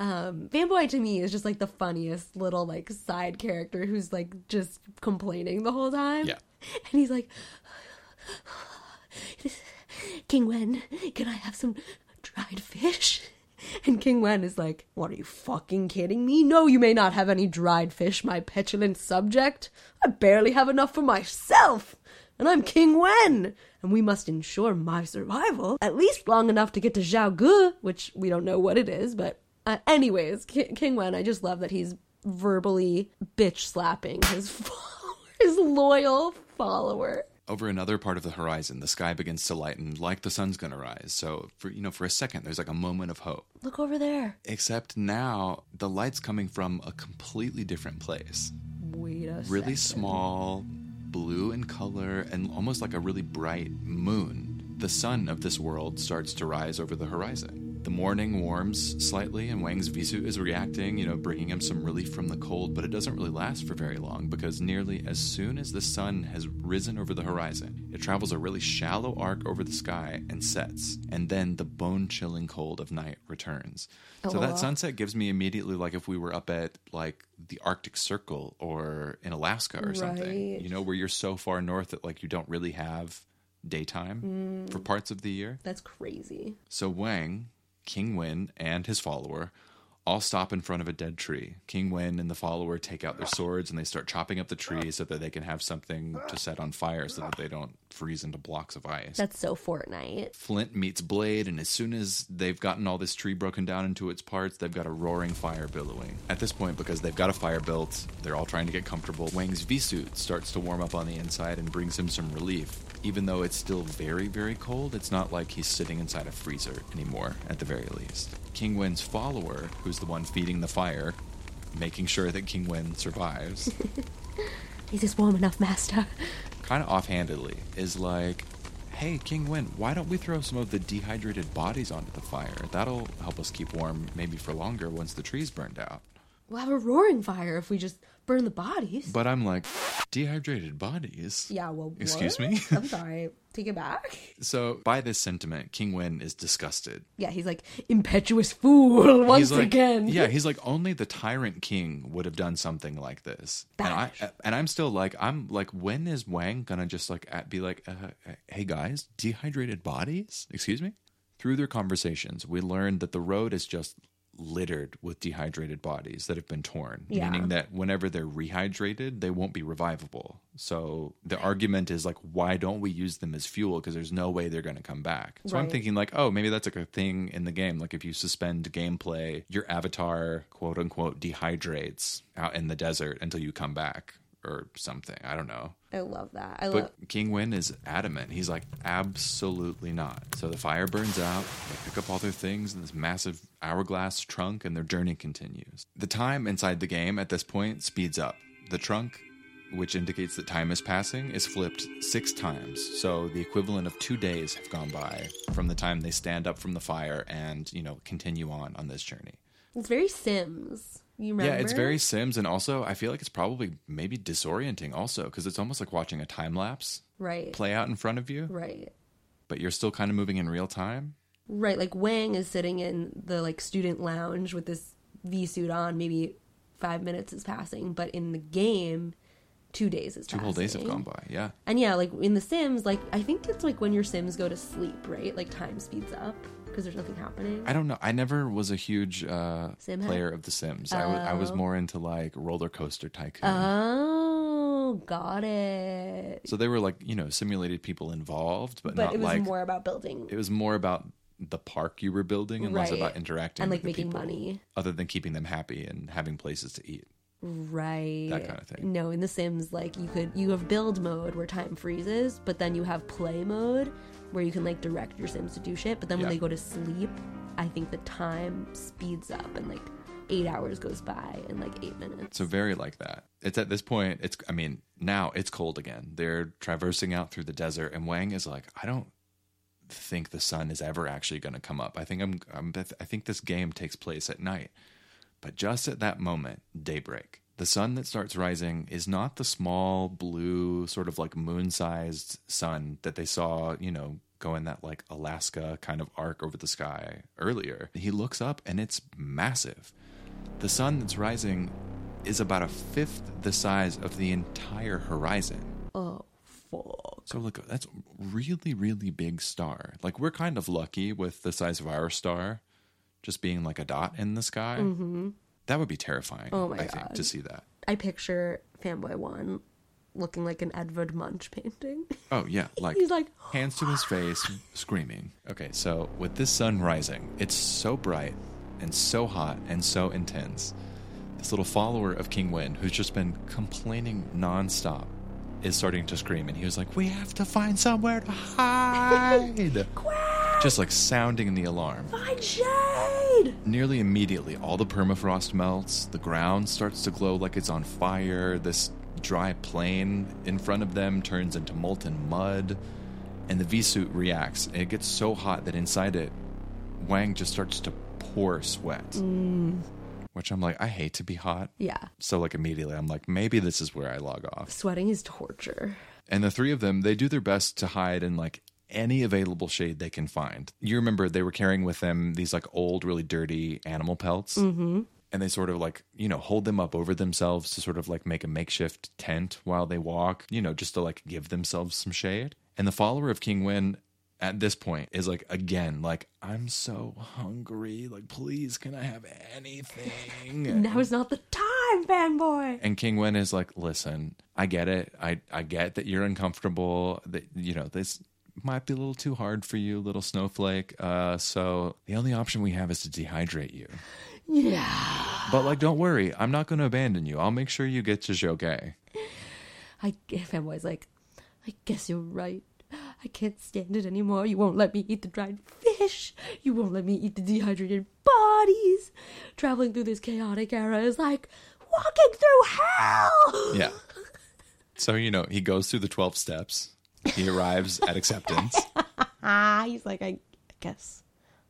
um fanboy to me is just like the funniest little like side character who's like just complaining the whole time Yeah. and he's like king wen can i have some dried fish and king wen is like what are you fucking kidding me no you may not have any dried fish my petulant subject i barely have enough for myself and I'm King Wen, and we must ensure my survival at least long enough to get to Zhaoge, which we don't know what it is. But uh, anyways, Ki- King Wen, I just love that he's verbally bitch slapping his his loyal follower. Over another part of the horizon, the sky begins to lighten like the sun's going to rise. So, for you know, for a second there's like a moment of hope. Look over there. Except now the light's coming from a completely different place. Wait a Really second. small, blue in color, and almost like a really bright moon. The sun of this world starts to rise over the horizon. The morning warms slightly, and Wang's V suit is reacting, you know, bringing him some relief from the cold, but it doesn't really last for very long because nearly as soon as the sun has risen over the horizon, it travels a really shallow arc over the sky and sets, and then the bone chilling cold of night returns. Oh, so that sunset gives me immediately like if we were up at like the Arctic Circle or in Alaska or something, Right. you know, where you're so far north that like you don't really have daytime mm. for parts of the year. That's crazy. So Wang, King Wen, and his follower all stop in front of a dead tree. King Wen and the follower take out their swords and they start chopping up the tree so that they can have something to set on fire so that they don't freeze into blocks of ice. That's so Fortnite. Flint meets Blade, and as soon as they've gotten all this tree broken down into its parts, they've got a roaring fire billowing. At this point, because they've got a fire built, they're all trying to get comfortable. Wang's V suit starts to warm up on the inside and brings him some relief. Even though it's still very, very cold, it's not like he's sitting inside a freezer anymore, at the very least. King Wen's follower, who's the one feeding the fire, making sure that King Wen survives, Is this warm enough, Master? kind of offhandedly, is like, hey, King Wen, why don't we throw some of the dehydrated bodies onto the fire? That'll help us keep warm maybe for longer once the tree's burned out. We'll have a roaring fire if we just burn the bodies. But I'm like, dehydrated bodies? yeah, well, Excuse what? me? I'm sorry. Take it back. So, by this sentiment, King Wen is disgusted. Yeah, he's like impetuous fool once like, again. Yeah, he's like only the tyrant king would have done something like this. And I and I'm still like I'm like when is Wang gonna just like at- be like, uh, hey guys, dehydrated bodies? Excuse me. Through their conversations, we learned that the road is just littered with dehydrated bodies that have been torn, Yeah. meaning that whenever they're rehydrated, they won't be revivable. So the argument is like, why don't we use them as fuel? Because there's no way they're going to come back. So I'm thinking like, oh, maybe that's like a thing in the game. Like if you suspend gameplay, your avatar quote unquote dehydrates out in the desert until you come back or something. I don't know. I love that. I But love. King Wen is adamant. He's like, absolutely not. So the fire burns out. They pick up all their things in this massive hourglass trunk, and their journey continues. The time inside the game at this point speeds up. The trunk, which indicates that time is passing, is flipped six times. So the equivalent of two days have gone by from the time they stand up from the fire and, you know, continue on on this journey. It's very Sims. You remember? Yeah, it's very Sims, and also I feel like it's probably maybe disorienting also because it's almost like watching a time lapse right. play out in front of you, Right. but you're still kind of moving in real time. Right. Like Wang is sitting in the like student lounge with this V suit on. Maybe five minutes is passing, but in the game, two days is Two passing. whole days have gone by. Yeah, And yeah, like in The Sims, like I think it's like when your Sims go to sleep, right? Like time speeds up. Because there's nothing happening. I don't know. I never was a huge uh, Sim player of The Sims. I was I was Oh. more into like Roller Coaster Tycoon. Oh, got it. so they were like you know simulated people involved, but, But not it was like more about building it was more about the park you were building and less Right. about interacting and like with the making people, money. other than keeping them happy and having places to eat. Right. That kinda thing. No, in The Sims, like you could you have build mode where time freezes, but then you have play mode where you can like direct your Sims to do shit. But then when Yeah. they go to sleep, I think the time speeds up and like eight hours goes by in like eight minutes. So very like that. It's at this point. It's I mean now it's cold again. They're traversing out through the desert, and Wang is like, I don't think the sun is ever actually going to come up. I think I'm, I'm. I think this game takes place at night. But just at that moment, daybreak. The sun that starts rising is not the small blue, sort of like moon sized sun that they saw, you know, go in that like Alaska kind of arc over the sky earlier. He looks up and it's massive. The sun that's rising is about a fifth the size of the entire horizon. oh fuck. So look, that's really, really big star. Like we're kind of lucky with the size of our star, just being like a dot in the sky. Mm-hmm. That would be terrifying. Oh my I think God. to see that. I picture Fanboy One looking like an Edvard Munch painting. Oh yeah, like He's like, hands to his face, screaming. Okay, so with this sun rising, it's so bright and so hot and so intense. This little follower of King Wen, who's just been complaining nonstop, is starting to scream, and he was like, "We have to find somewhere to hide." just like sounding the alarm. Find shade. Nearly immediately, all the permafrost melts, the ground starts to glow like it's on fire, this dry plain in front of them turns into molten mud, and the V suit reacts. And it gets so hot that inside it, Wang just starts to pour sweat. Mm. Which I'm like, I hate to be hot. Yeah, So, like, immediately, I'm like, maybe this is where I log off. sweating is torture. And the three of them, they do their best to hide in like any available shade they can find. You remember they were carrying with them these like old, really dirty animal pelts. Mm-hmm. And they sort of like, you know, hold them up over themselves to sort of like make a makeshift tent while they walk, you know, just to like give themselves some shade. And the follower of King Wen at this point is like, again, like, I'm so hungry. Like, please, can I have anything? Now is not the time, fanboy. And King Wen is like, listen, I get it. I, I get that you're uncomfortable. That you know this might be a little too hard for you, little snowflake. Uh, so the only option we have is to dehydrate you. Yeah. But like, don't worry, I'm not going to abandon you. I'll make sure you get to Zhaoge. I fanboy's like, I guess you're right. I can't stand it anymore. You won't let me eat the dried fish. You won't let me eat the dehydrated bodies. Traveling through this chaotic era is like walking through hell. Yeah. So you know he goes through the twelve steps. He arrives at acceptance. He's like, I guess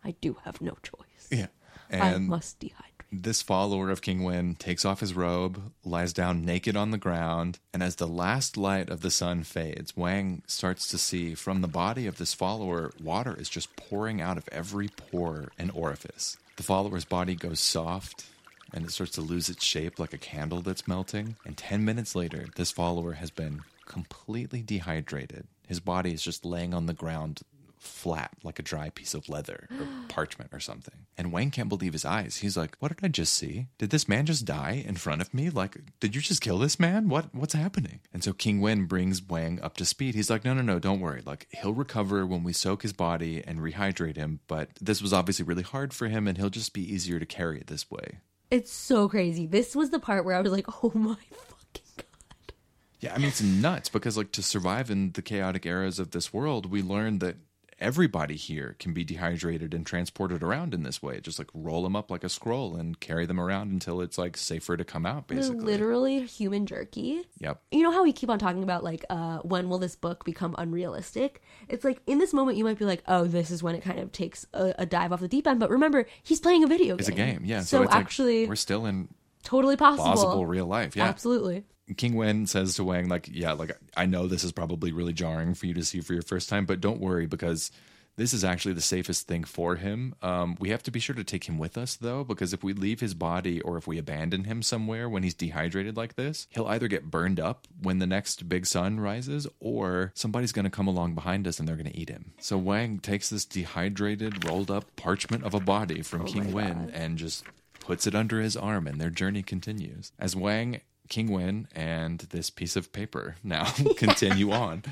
I do have no choice. Yeah. I must dehydrate. This follower of King Wen takes off his robe, lies down naked on the ground, and as the last light of the sun fades, Wang starts to see from the body of this follower, water is just pouring out of every pore and orifice. The follower's body goes soft, and it starts to lose its shape like a candle that's melting. And 10 minutes later, this follower has been completely dehydrated. His body is just laying on the ground flat like a dry piece of leather or parchment or something. And Wang can't believe his eyes. He's like, "What did I just see? Did this man just die in front of me? Like, did you just kill this man? What what's happening?" And so King Wen brings Wang up to speed. He's like, "No, no, no, don't worry. Like, he'll recover when we soak his body and rehydrate him, but this was obviously really hard for him and he'll just be easier to carry it this way." It's so crazy. This was the part where I was like, oh my fucking god. Yeah, I mean it's nuts because like to survive in the chaotic eras of this world, we learned that everybody here can be dehydrated and transported around in this way. Just like roll them up like a scroll and carry them around until it's like safer to come out They're basically. literally human jerky. Yep. You know how we keep on talking about like uh when will this book become unrealistic? It's like in this moment you might be like, oh, this is when it kind of takes a, a dive off the deep end. But remember, he's playing a video Game. It's a game, yeah. So, it's like, actually, we're still in totally possible. plausible real life. Yeah. Absolutely. King Wen says to Wang, like, yeah, like I know this is probably really jarring for you to see for your first time, but don't worry because This is actually the safest thing for him. Um, we have to be sure to take him with us, though, because if we leave his body or if we abandon him somewhere when he's dehydrated like this, he'll either get burned up when the next big sun rises or somebody's going to come along behind us and they're going to eat him. So Wang takes this dehydrated, rolled up parchment of a body from King Wen and just puts it under his arm, and their journey continues. As Wang, King Wen, and this piece of paper now continue on.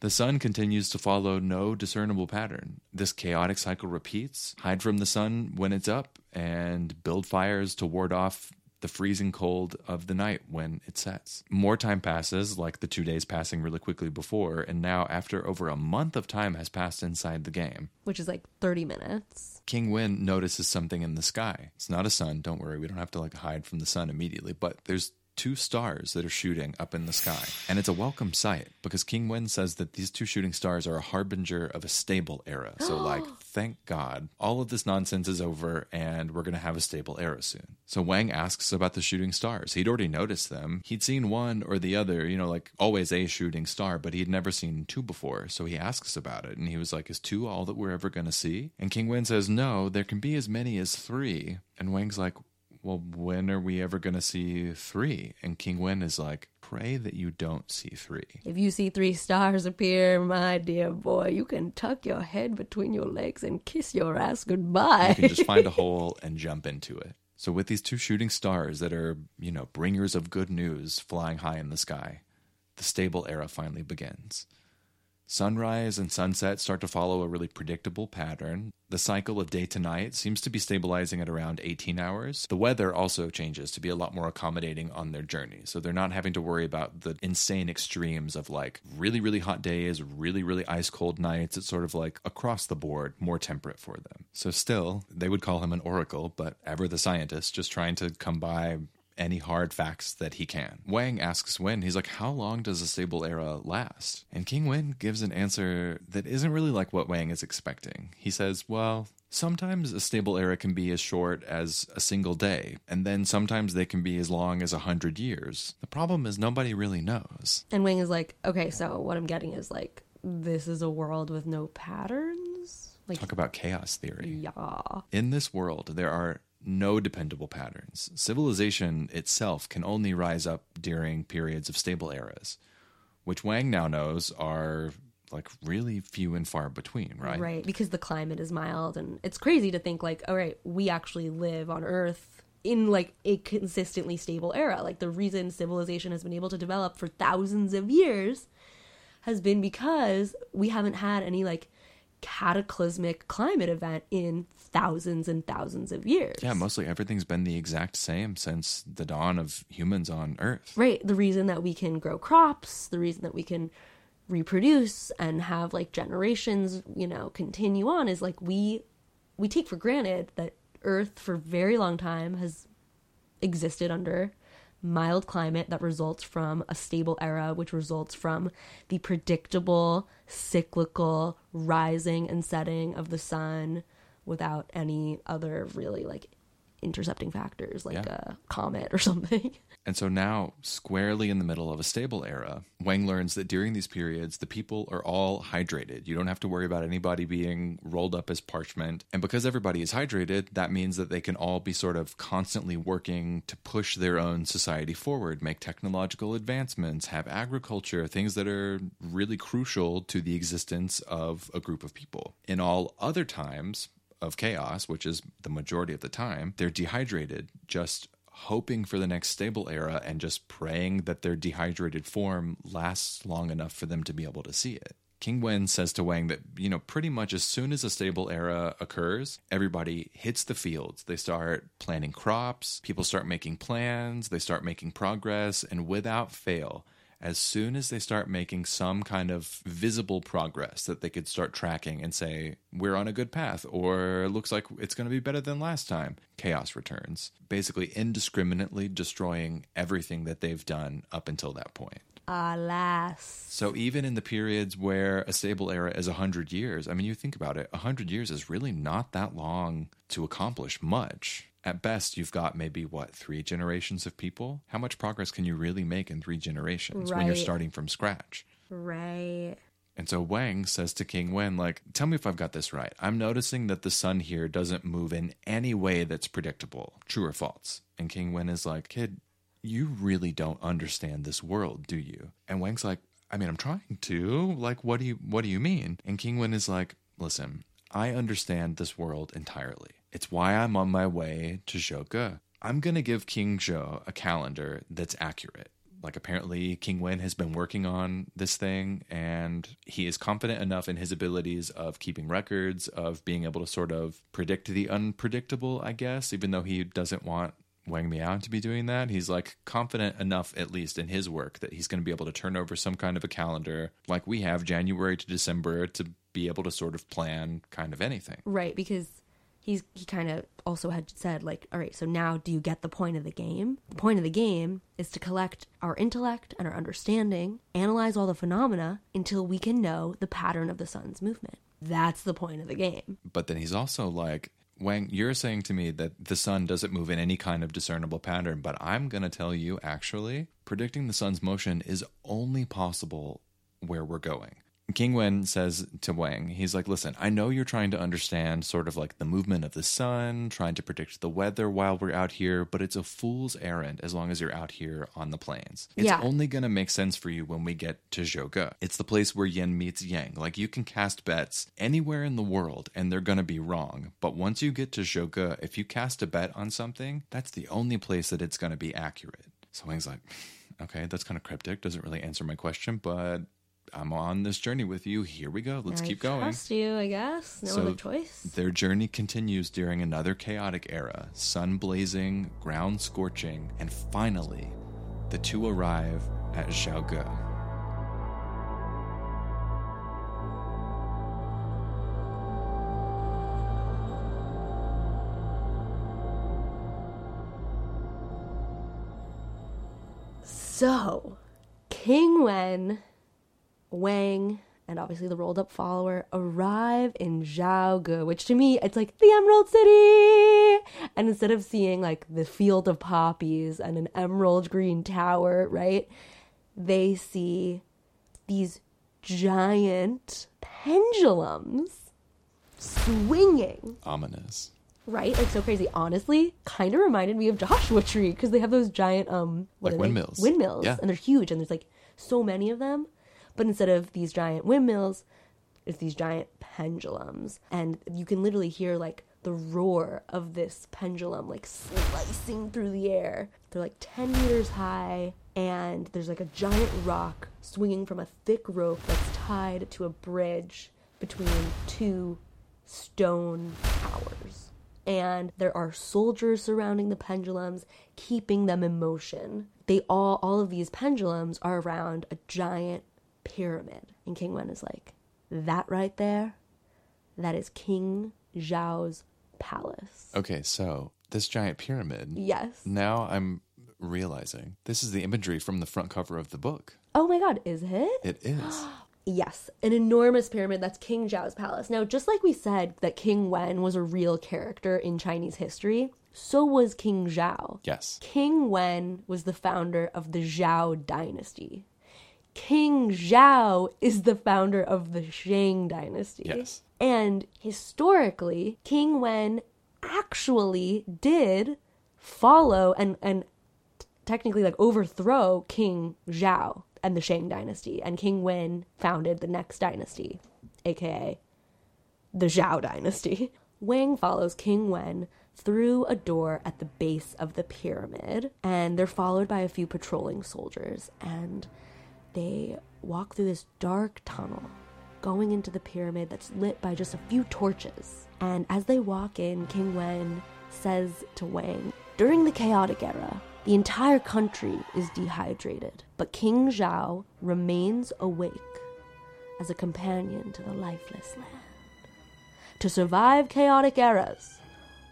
The sun continues to follow no discernible pattern. This chaotic cycle repeats hide from the sun when it's up, and build fires to ward off the freezing cold of the night when it sets. More time passes, like the two days passing really quickly before, and now, after over a month of time has passed inside the game, which is like 30 minutes. King Wen notices something in the sky. It's not a sun, don't worry, we don't have to like hide from the sun immediately, but there's two stars that are shooting up in the sky. And it's a welcome sight because King Wen says that these two shooting stars are a harbinger of a stable era. So, like, thank God, all of this nonsense is over and we're going to have a stable era soon. So, Wang asks about the shooting stars. He'd already noticed them. He'd seen one or the other, you know, like always a shooting star, but he'd never seen two before. So, he asks about it and he was like, Is two all that we're ever going to see? And King Wen says, No, there can be as many as three. And Wang's like, well, when are we ever going to see three? And King Wen is like, pray that you don't see three. If you see three stars appear, my dear boy, you can tuck your head between your legs and kiss your ass goodbye. You can just find a hole and jump into it. So, with these two shooting stars that are, you know, bringers of good news flying high in the sky, the stable era finally begins. Sunrise and sunset start to follow a really predictable pattern. The cycle of day to night seems to be stabilizing at around 18 hours. The weather also changes to be a lot more accommodating on their journey. So they're not having to worry about the insane extremes of like really, really hot days, really, really ice cold nights. It's sort of like across the board, more temperate for them. So still, they would call him an oracle, but ever the scientist, just trying to come by any hard facts that he can. Wang asks Wen, he's like, How long does a stable era last? And King Wen gives an answer that isn't really like what Wang is expecting. He says, Well, Sometimes a stable era can be as short as a single day, and then sometimes they can be as long as a hundred years. The problem is nobody really knows. And Wang is like, okay, so what I'm getting is like, this is a world with no patterns. Like, Talk about chaos theory. yeah, In this world, there are no dependable patterns. Civilization itself can only rise up during periods of stable eras, which Wang now knows are like really few and far between, right? right. Because the climate is mild, and it's crazy to think like, all right, we actually live on Earth in like a consistently stable era. Like the reason civilization has been able to develop for thousands of years has been because we haven't had any like cataclysmic climate event in thousands and thousands of years. Yeah, mostly everything's been the exact same since the dawn of humans on Earth. Right. The reason that we can grow crops, the reason that we can reproduce and have like generations, you know, continue on is like we we take for granted that Earth for a very long time has existed under mild climate that results from a stable era, which results from the predictable, cyclical rising and setting of the sun without any other really like intercepting factors like Yeah. a comet or something. And so now, squarely in the middle of a stable era, Wang learns that during these periods, the people are all hydrated. You don't have to worry about anybody being rolled up as parchment. And because everybody is hydrated, that means that they can all be sort of constantly working to push their own society forward, make technological advancements, have agriculture, things that are really crucial to the existence of a group of people. In all other times, of chaos, which is the majority of the time, they're dehydrated, just hoping for the next stable era and just praying that their dehydrated form lasts long enough for them to be able to see it. King Wen says to Wang that, you know, pretty much as soon as a stable era occurs, everybody hits the fields. They start planting crops, people start making plans, they start making progress, and without fail, as soon as they start making some kind of visible progress that they could start tracking and say, we're on a good path, or it looks like it's going to be better than last time, chaos returns, basically indiscriminately destroying everything that they've done up until that point. Alas. So even in the periods where a stable era is 100 years, I mean, you think about it, 100 years is really not that long to accomplish much. At best, you've got maybe what, three generations of people? How much progress can you really make in three generations when you're starting from scratch? Right. And so Wang says to King Wen, like, tell me if I've got this right. I'm noticing that the sun here doesn't move in any way that's predictable. True or false? And King Wen is like, kid, you really don't understand this world, do you? And Wang's like, I mean, I'm trying to. Like, what do you what do you mean? And King Wen is like, listen, I understand this world entirely. It's why I'm on my way to Zhouge. I'm gonna give King Zhou a calendar that's accurate. Like apparently King Wen has been working on this thing and he is confident enough in his abilities of keeping records, of being able to sort of predict the unpredictable, I guess, even though he doesn't want Wang Miao to be doing that. He's like confident enough, at least in his work, that he's going to be able to turn over some kind of a calendar like we have January to December to be able to sort of plan kind of anything. Right, because he's he kind of also had said like, all right, so now do you get the point of the game? The point of the game is to collect our intellect and our understanding, analyze all the phenomena until we can know the pattern of the sun's movement. That's the point of the game. But then he's also like, Wang, you're saying to me that the sun doesn't move in any kind of discernible pattern, but I'm going to tell you actually, predicting the sun's motion is only possible where we're going. King Wen says to Wang, he's like, listen, I know you're trying to understand sort of like the movement of the sun, trying to predict the weather while we're out here, but it's a fool's errand as long as you're out here on the plains. It's Yeah. only going to make sense for you when we get to Zhouge. It's the place where yin meets yang. Like you can cast bets anywhere in the world and they're going to be wrong. But once you get to Zhouge, if you cast a bet on something, that's the only place that it's going to be accurate. So Wang's like, okay, that's kind of cryptic. Doesn't really answer my question, but I'm on this journey with you. Here we go. Let's I keep going. Trust you, I guess. No So other choice. Their journey continues during another chaotic era sun blazing, ground scorching, and finally, the two arrive at Zhaoge. So, King Wen, Wang, and obviously the rolled up follower arrive in Zhaoge, which to me, it's like the Emerald City! And instead of seeing like the field of poppies and an emerald green tower, right? They see these giant pendulums swinging Ominous. right? Like so crazy. Honestly, kind of reminded me of Joshua Tree because they have those giant um Like are they? windmills. Windmills, Yeah. and they're huge, and there's like so many of them. But instead of these giant windmills, it's these giant pendulums, and you can literally hear like the roar of this pendulum like slicing through the air. They're like ten meters high, and there's like a giant rock swinging from a thick rope that's tied to a bridge between two stone towers. And there are soldiers surrounding the pendulums, keeping them in motion. They all all of these pendulums are around a giant pyramid. And King Wen is like, that right there, that is King Zhou's palace. Okay, so this giant pyramid. Yes. Now I'm realizing this is the imagery from the front cover of the book. Oh my god, is it? It is. Yes, an enormous pyramid that's King Zhou's palace. Now, just like we said that King Wen was a real character in Chinese history, so was King Zhou. yes. King Wen was the founder of the Zhou dynasty. King Zhou is the founder of the Shang dynasty. Yes. And historically, King Wen actually did follow and and technically like overthrow King Zhou and the Shang dynasty and King Wen founded the next dynasty, aka the Zhou dynasty. Wang follows King Wen through a door at the base of the pyramid, and they're followed by a few patrolling soldiers. And they walk through this dark tunnel going into the pyramid that's lit by just a few torches. And as they walk in, King Wen says to Wang, During the chaotic era, the entire country is dehydrated, but King Zhou remains awake as a companion to the lifeless land. To survive chaotic eras,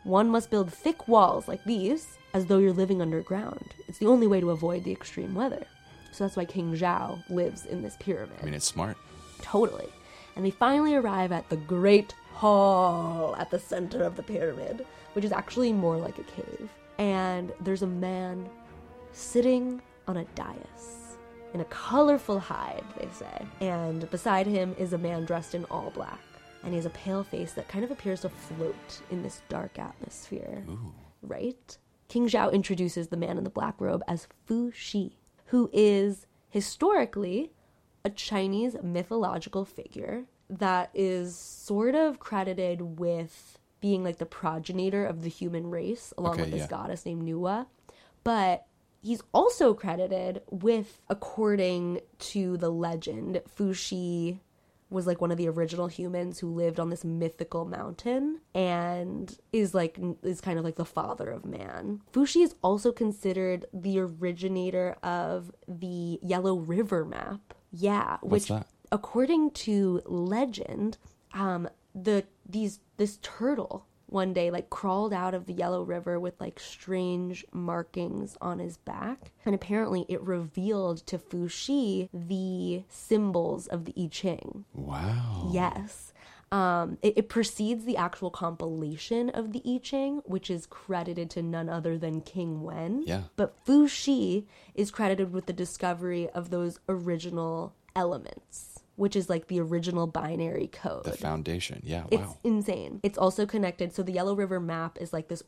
one must build thick walls like these as though you're living underground. It's the only way to avoid the extreme weather. So that's why King Zhou lives in this pyramid. I mean, it's smart. Totally. And they finally arrive at the Great Hall at the center of the pyramid, which is actually more like a cave. And there's a man sitting on a dais. in a colorful hide, they say. And beside him is a man dressed in all black. And he has a pale face that kind of appears to float in this dark atmosphere. Right? King Zhou introduces the man in the black robe as Fu Xi, who is historically a Chinese mythological figure that is sort of credited with being like the progenitor of the human race, along Okay, with this yeah. goddess named Nuwa. But he's also credited with, according to the legend, Fuxi was like one of the original humans who lived on this mythical mountain and is like is kind of like the father of man. Fuxi is also considered the originator of the Yellow River map. Yeah, which according to legend, um, the these this turtle one day like crawled out of the Yellow River with like strange markings on his back, and apparently it revealed to Fuxi the symbols of the I Ching. Wow. Yes. Um, it, it precedes the actual compilation of the I Ching, which is credited to none other than King Wen. Yeah. But Fu Xi is credited with the discovery of those original elements, which is like the original binary code. The foundation. Yeah. It's wow. insane. It's also connected. So the Yellow River map is like this.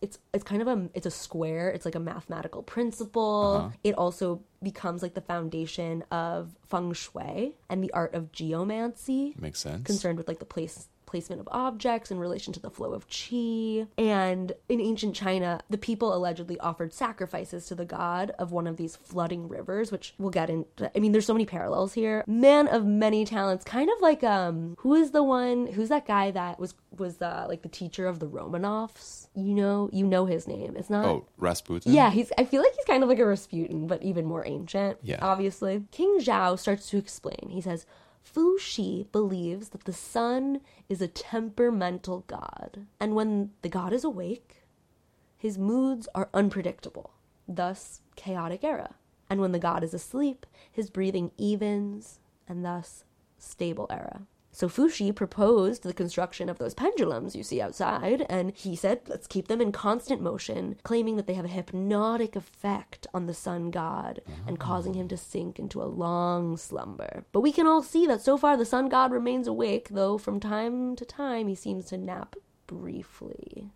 It's it's kind of a it's a square. It's like a mathematical principle. Uh-huh. It also becomes like the foundation of feng shui and the art of geomancy Makes sense. concerned with like the place placement of objects in relation to the flow of chi. And in ancient China, the people allegedly offered sacrifices to the god of one of these flooding rivers, which we'll get into. I mean, there's so many parallels here. Man of many talents, kind of like um, who is the one? Who's that guy that was was uh, like the teacher of the Romanovs? You know, you know his name. It's not. Oh, Rasputin? Yeah, he's. I feel like he's kind of like a Rasputin, but even more ancient. Yeah. obviously. King Zhou starts to explain. He says, Fu Xi believes that the sun is a temperamental god, and when the god is awake, his moods are unpredictable, thus chaotic era. And when the god is asleep, his breathing evens, and thus stable era. So Fuxi proposed the construction of those pendulums you see outside, and he said, let's keep them in constant motion, claiming that they have a hypnotic effect on the sun god and ah. causing him to sink into a long slumber. But we can all see that so far the sun god remains awake, though from time to time he seems to nap briefly.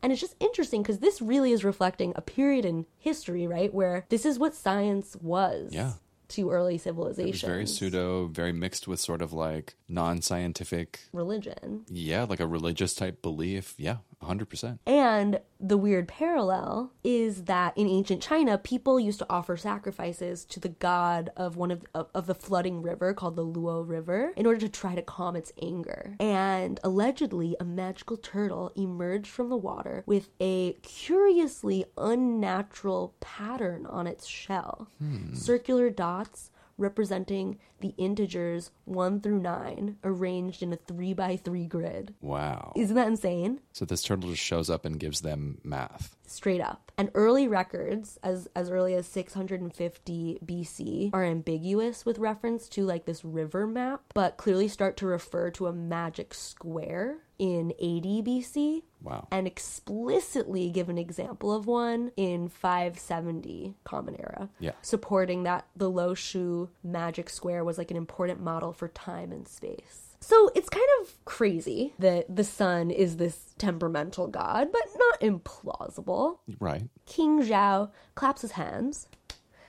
And it's just interesting because this really is reflecting a period in history, right, where this is what science was Yeah. To early civilizations. very pseudo, very mixed with sort of like non scientific, religion. yeah, like a religious type belief. Yeah, 100%. And the weird parallel is that in ancient China, people used to offer sacrifices to the god of one of, of, of the flooding river called the Luo River in order to try to calm its anger. And allegedly, a magical turtle emerged from the water with a curiously unnatural pattern on its shell. Hmm. Circular dots representing the integers 1 through 9 arranged in a 3 by 3 grid. Wow. Isn't that insane? So this turtle just shows up and gives them math. Straight up. And early records, as as early as 650 BC, are ambiguous with reference to like this river map, but clearly start to refer to a magic square in 80 BC. Wow. And explicitly give an example of one in 570 Common Era. Yeah. Supporting that the Lo Shu magic square was like an important model for time and space. So it's kind of crazy that the sun is this temperamental god, but not implausible. Right. King Zhou claps his hands,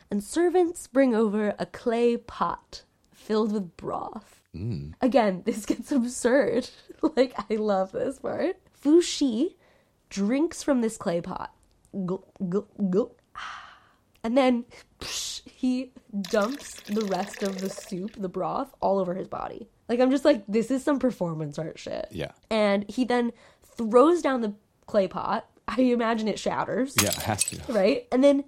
and servants bring over a clay pot filled with broth. Mm. Again, this gets absurd. like, I love this part. Fu Xi drinks from this clay pot. Gulp, gulp, gulp. And then psh, he dumps the rest of the soup, the broth, all over his body. Like, I'm just like, this is some performance art shit. Yeah. And he then throws down the clay pot. I imagine it shatters Yeah, it has to. right? And then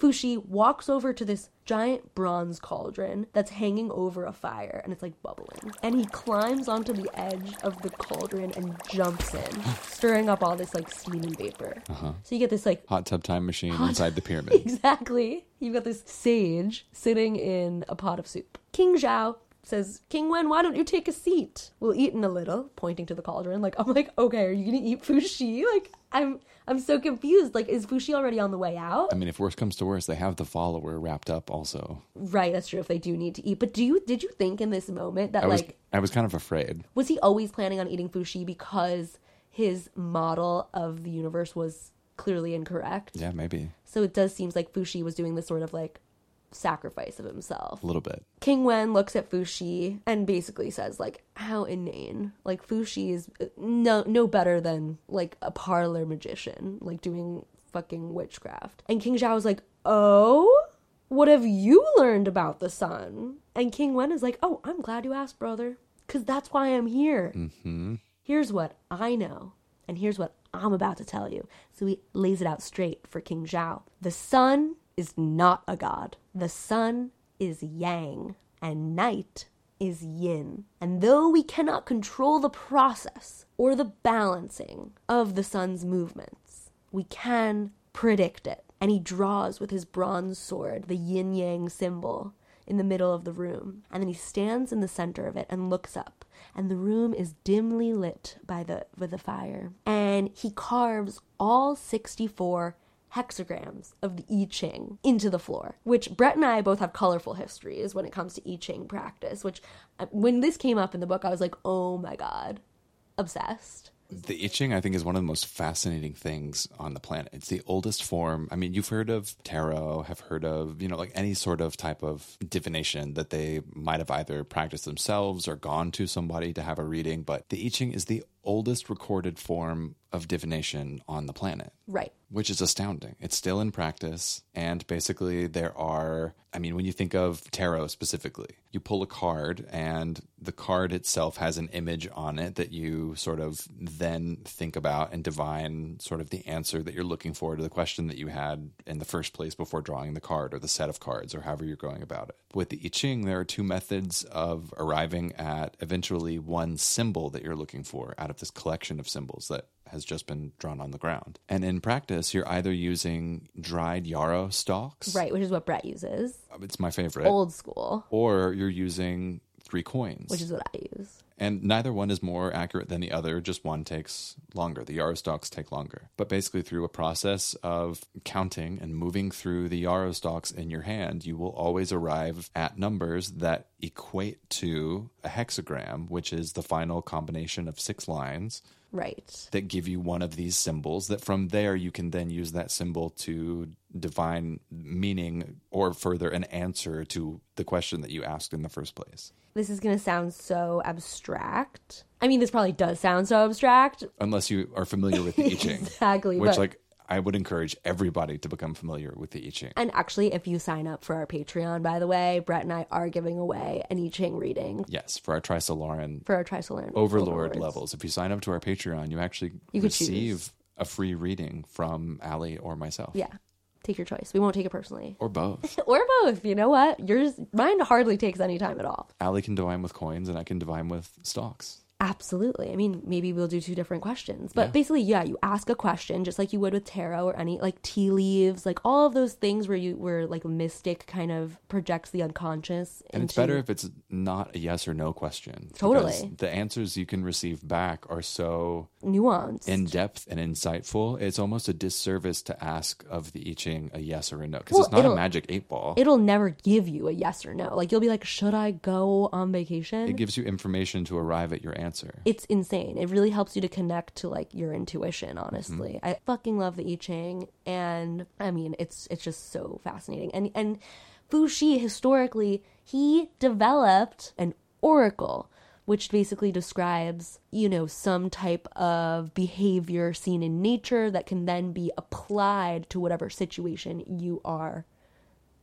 Fuxi walks over to this giant bronze cauldron that's hanging over a fire and it's like bubbling. And he climbs onto the edge of the cauldron and jumps in, stirring up all this like steam and vapor. Uh-huh. So you get this like Hot tub time machine inside the pyramid. Exactly. You've got this sage sitting in a pot of soup. King Zhou says, King Wen, why don't you take a seat? We'll eat in a little, pointing to the cauldron. Like, I'm like, okay, are you gonna eat fuxi? Like, I'm I'm so confused. Like, is Fuxi already on the way out? I mean, if worse comes to worse, they have the follower wrapped up also. Right, that's true. If they do need to eat, but do you did you think in this moment that I was like I was kind of afraid. was he always planning on eating Fuxi because his model of the universe was clearly incorrect? Yeah, maybe. So it does seems like Fuxi was doing this sort of like sacrifice of himself. A little bit. King Wen looks at Fuxi and basically says like how inane. Like Fuxi is no no better than like a parlor magician like doing fucking witchcraft. And King Zhou is like, "Oh, what have you learned about the sun?" And King Wen is like, "Oh, I'm glad you asked, brother, cuz that's why I'm here." hmm Here's what I know, and here's what I'm about to tell you. So he lays it out straight for King Zhao. The sun is not a god. The sun is yang, and night is yin. And though we cannot control the process or the balancing of the sun's movements, we can predict it. And he draws with his bronze sword the yin yang symbol in the middle of the room. And then he stands in the center of it and looks up. And the room is dimly lit by the by the fire. And he carves all 64 hexagrams of the I Ching into the floor, which Brett and I both have colorful histories when it comes to I Ching practice, which uh, when this came up in the book, I was like, oh my God, obsessed. The I Ching, I think, is one of the most fascinating things on the planet. It's the oldest form. I mean, you've heard of tarot, have heard of, you know, like any sort of type of divination that they might have either practiced themselves or gone to somebody to have a reading. But the I Ching is the oldest recorded form of divination on the planet. Right. which is astounding. It's still in practice. And basically, there are, I mean, when you think of tarot specifically, you pull a card, and the card itself has an image on it that you sort of then think about and divine sort of the answer that you're looking for to the question that you had in the first place before drawing the card or the set of cards or however you're going about it. With the I Ching, there are two methods of arriving at eventually one symbol that you're looking for out of this collection of symbols that has just been drawn on the ground. And in practice, you're either using dried yarrow stalks. Right, which is what Brett uses. Uh, it's my favorite. Old school, Or you're using three coins. which is what I use. And neither one is more accurate than the other, just one takes longer. The yarrow stalks take longer. But basically, through a process of counting and moving through the yarrow stalks in your hand, you will always arrive at numbers that equate to a hexagram, which is the final combination of six lines Right. that give you one of these symbols that from there you can then use that symbol to divine meaning or further an answer to the question that you asked in the first place This is going to sound so abstract. I mean, this probably does sound so abstract. unless you are familiar with the I Ching Exactly. which but, like I would encourage everybody to become familiar with the I Ching and actually, if you sign up for our Patreon, by the way, Brett and I are giving away an I Ching reading yes for our Trisolaran for our Trisolan overlord levels if you sign up to our Patreon you actually You receive choose. a free reading from Alley or myself Yeah. Take your choice. We won't take it personally. or both Or both. You know what? Yours, mine hardly takes any time at all. Alley can divine with coins and I can divine with stalks Absolutely. I mean, maybe we'll do two different questions. But Yeah. basically, yeah, you ask a question just like you would with tarot or any like tea leaves, like all of those things where you where like mystic kind of projects the unconscious. And it's better if it's not a yes or no question. Totally. The answers you can receive back are so nuanced. in depth and insightful. It's almost a disservice to ask of the I Ching a yes or a no because Well, it's not a magic eight ball. It'll never give you a yes or no. Like you'll be like, should I go on vacation? it gives you information to arrive at your answer. It's insane. It really helps you to connect to like your intuition, mm-hmm. honestly. I fucking love the I Ching and I mean it's it's just so fascinating. And and Fu Xi historically, he developed an oracle which basically describes, you know, some type of behavior seen in nature that can then be applied to whatever situation you are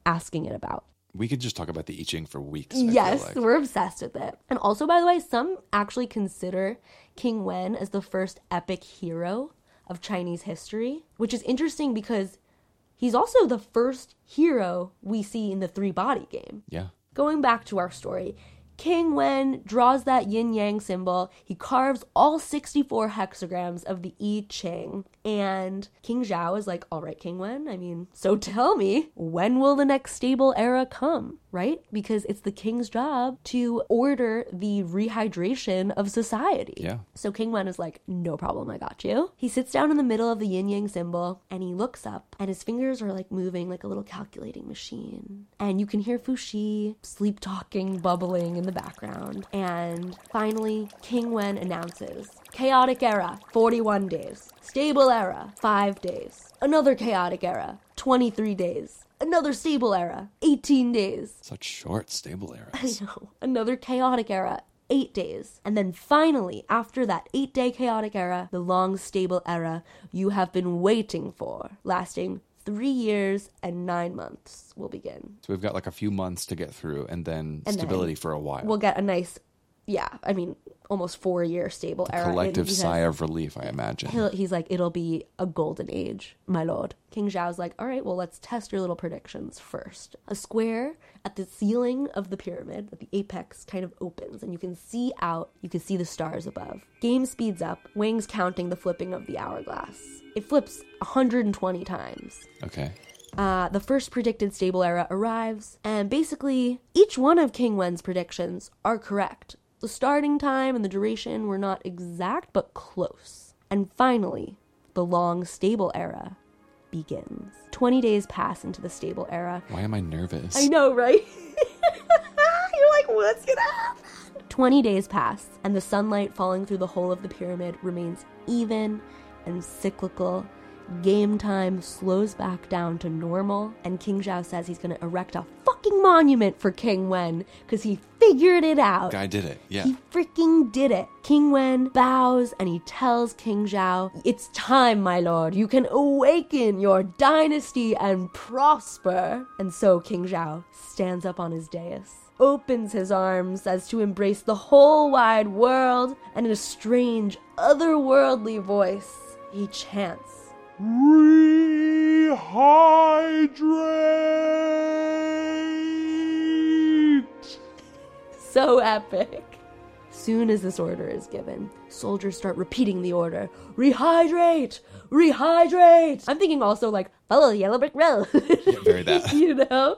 asking it about. We could just talk about the I Ching for weeks. I Yes, like. we're obsessed with it. And also, by the way, some actually consider King Wen as the first epic hero of Chinese history, which is interesting because he's also the first hero we see in the three body game. yeah. Going back to our story, King Wen draws that yin yang symbol. He carves all 64 hexagrams of the I Ching And King Zhao is like, all right, King Wen, I mean, so tell me, when will the next stable era come, right? Because it's the king's job to order the rehydration of society. Yeah. So King Wen is like, no problem, I got you. He sits down in the middle of the yin yang symbol and he looks up and his fingers are like moving like a little calculating machine. And you can hear Fuxi sleep talking, bubbling in the background. And finally, King Wen announces chaotic era, 41 days. Stable era, 5 days. Another chaotic era, 23 days. Another stable era, 18 days. Such short, stable Eras. I know. Another chaotic era, eight days. And then finally, after that eight day chaotic era, the long stable era you have been waiting for, lasting three years and nine months, will begin. So we've got like a few months to get through, and then And stability then for a while. We'll get a nice, yeah, I mean, almost four year stable era. Collective And sigh of relief, I imagine. He'll, he's like, it'll be a golden age, my lord. King Zhao's like, all right, well, let's test your little predictions first. A square at the ceiling of the pyramid, at the apex, kind of opens, and you can see out, you can see the stars above. Game speeds up, Wang's counting the flipping of the hourglass. It flips 120 times. Okay. Uh, the first predicted stable era arrives, and basically, each one of King Wen's predictions are correct. The starting time and the duration were not exact, but close. And finally, the long stable era begins. 20 days pass into the stable era. Why am I nervous? I know, right? You're like, what's gonna happen? 20 days pass, and the sunlight falling through the hole of the pyramid remains even and cyclical. Game time slows back down to normal, and King Zhao says he's gonna erect a fucking monument for King Wen because he figured it out. Guy did it. Yeah. He freaking did it. King Wen bows and he tells King Zhao, It's time, my lord. You can awaken your dynasty and prosper. And so King Zhao stands up on his dais, opens his arms as to embrace the whole wide world, and in a strange, otherworldly voice, he chants. Rehydrate! so epic. Soon as this order is given, soldiers start repeating the order rehydrate! Rehydrate! I'm thinking also like, follow the yellow brick road. very that. you know?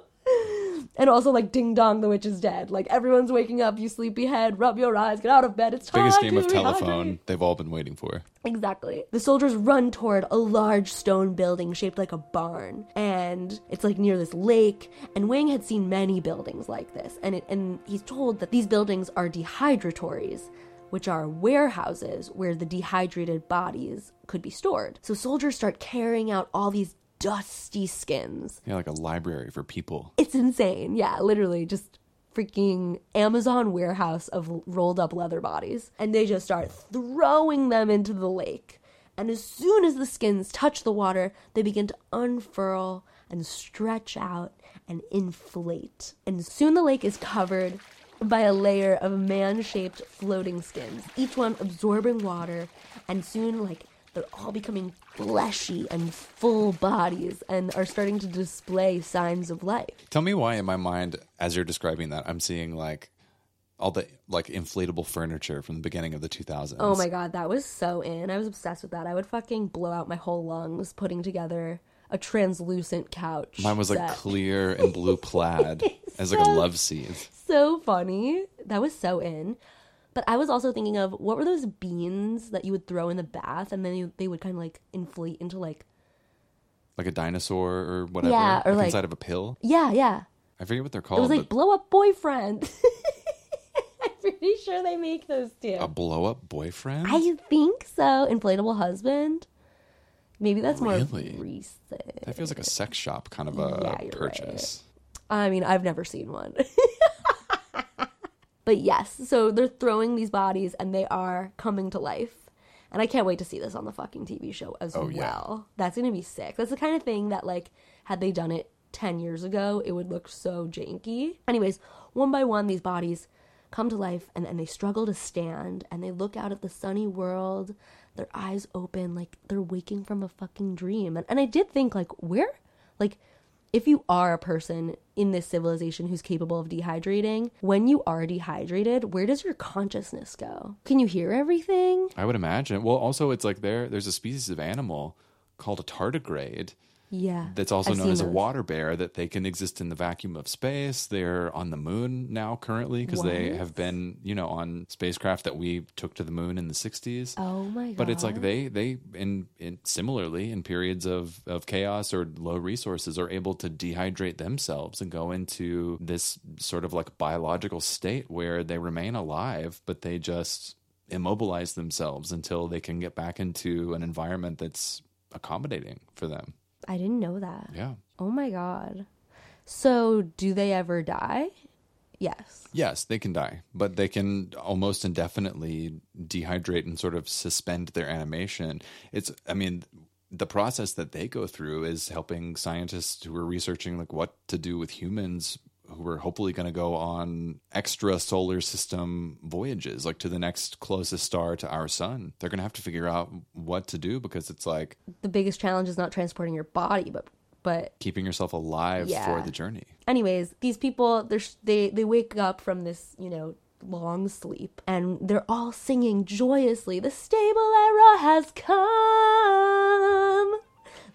And also like ding dong, the witch is dead. Like everyone's waking up, you sleepyhead, rub your eyes, get out of bed, it's time Biggest game of telephone they've all been waiting for. Exactly. The soldiers run toward a large stone building shaped like a barn, and it's like near this lake. And Wang had seen many buildings like this, and it, and he's told that these buildings are dehydratories, which are warehouses where the dehydrated bodies could be stored. So soldiers start carrying out all these dusty skins. Yeah, like a library for people. It's insane. Yeah, literally just freaking Amazon warehouse of rolled up leather bodies. And they just start throwing them into the lake. And as soon as the skins touch the water, they begin to unfurl and stretch out and inflate. And soon the lake is covered by a layer of man shaped floating skins, each one absorbing water. And soon, like, they're all becoming fleshy and full bodies and are starting to display signs of life. Tell me why in my mind, as you're describing that, I'm seeing like all the like inflatable furniture from the beginning of the 2000s. Oh my god, that was so in. I was obsessed with that. I would fucking blow out my whole lungs putting together a translucent couch. Mine was like clear and blue plaid as like a love seat. so funny. That was so in. But I was also thinking of what were those beans that you would throw in the bath and then you, they would kind of like inflate into like Like a dinosaur or whatever. Yeah, or like- inside of a pill. yeah, yeah. I forget what they're called. It was like blow up boyfriend. I'm pretty sure they make those too. a blow up boyfriend? I think so. Inflatable husband. Maybe that's more Really? recent. that feels like a sex shop kind of a Yeah, purchase. I mean, I've never seen one. but yes, so they're throwing these bodies and they are coming to life. And I can't wait to see this on the fucking TV show as Oh, yeah. well. That's going to be sick. That's the kind of thing that, like, had they done it 10 years ago, it would look so janky. Anyways, one by one, these bodies come to life and, and they struggle to stand and they look out at the sunny world, their eyes open, like they're waking from a fucking dream. And, and I did think, like, where? Like, if you are a person in this civilization who's capable of dehydrating, when you are dehydrated, where does your consciousness go? Can you hear everything? I would imagine. Well, also it's like there there's a species of animal called a tardigrade Yeah. that's also I've known as a water bear that they can exist in the vacuum of space. They're on the moon now currently because they have been, you know, on spacecraft that we took to the moon in the 60s. Oh my god. But it's like they they in, in similarly in periods of of chaos or low resources are able to dehydrate themselves and go into this sort of like biological state where they remain alive, but they just immobilize themselves until they can get back into an environment that's accommodating for them. I didn't know that. Yeah. Oh my god. So, do they ever die? Yes. Yes, they can die, but they can almost indefinitely dehydrate and sort of suspend their animation. It's, I mean, the process that they go through is helping scientists who are researching like what to do with humans who are hopefully going to go on extra solar system voyages, like to the next closest star to our sun. They're going to have to figure out what to do because it's like The biggest challenge is not transporting your body, but but keeping yourself alive Yeah. for the journey. anyways, these people they're they they wake up from this, you know, long sleep and they're all singing joyously, "The stable era has come.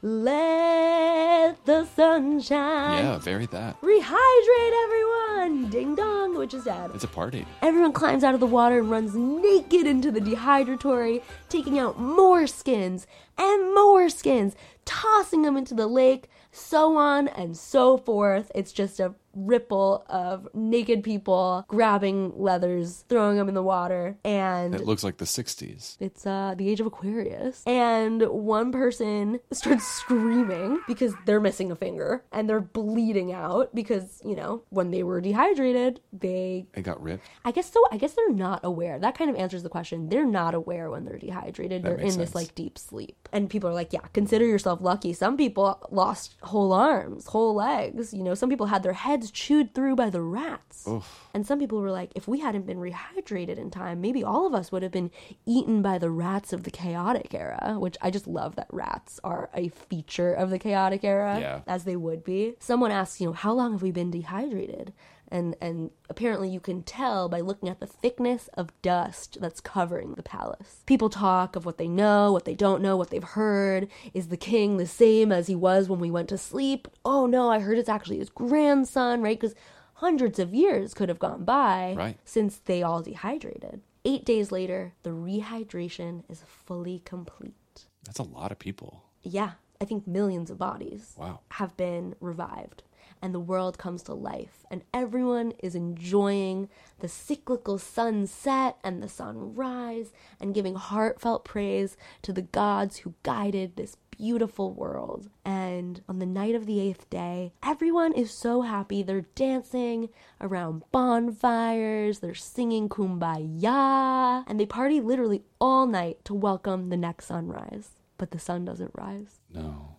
Let the sun shine. Yeah, very that. Rehydrate everyone. Ding dong, witch is dad. It's a party. Everyone climbs out of the water and runs naked into the dehydratory, taking out more skins and more skins, tossing them into the lake, so on and so forth. It's just a ripple of naked people grabbing leathers, throwing them in the water, and It looks like the 60s. it's uh, the age of Aquarius. And one person starts screaming because they're missing a finger and they're bleeding out because, you know, when they were dehydrated, they It got ripped. I guess so. I guess they're not aware. That kind of answers the question. They're not aware when they're dehydrated. they're in makes this like deep sleep. And people are like, yeah, consider yourself lucky. Some people lost whole arms, whole legs. You know, some people had their heads chewed through by the rats. And some people were like, if we hadn't been rehydrated in time, maybe all of us would have been eaten by the rats of the chaotic era, which I just love that rats are a feature of the chaotic era Yeah. as they would be. Someone asks, you know, how long have we been dehydrated? And and apparently you can tell by looking at the thickness of dust that's covering the palace. People talk of what they know, what they don't know, what they've heard. Is the king the same as he was when we went to sleep? Oh no, I heard it's actually his grandson, right? Because hundreds of years could have gone by Right. since they all dehydrated. Eight days later, the rehydration is fully complete That's a lot of people. yeah, I think millions of bodies Wow. have been revived. And the world comes to life, and everyone is enjoying the cyclical sunset and the sunrise, and giving heartfelt praise to the gods who guided this beautiful world. And on the night of the eighth day, everyone is so happy. They're dancing around bonfires, they're singing kumbaya, and they party literally all night to welcome the next sunrise. But the sun doesn't rise. No.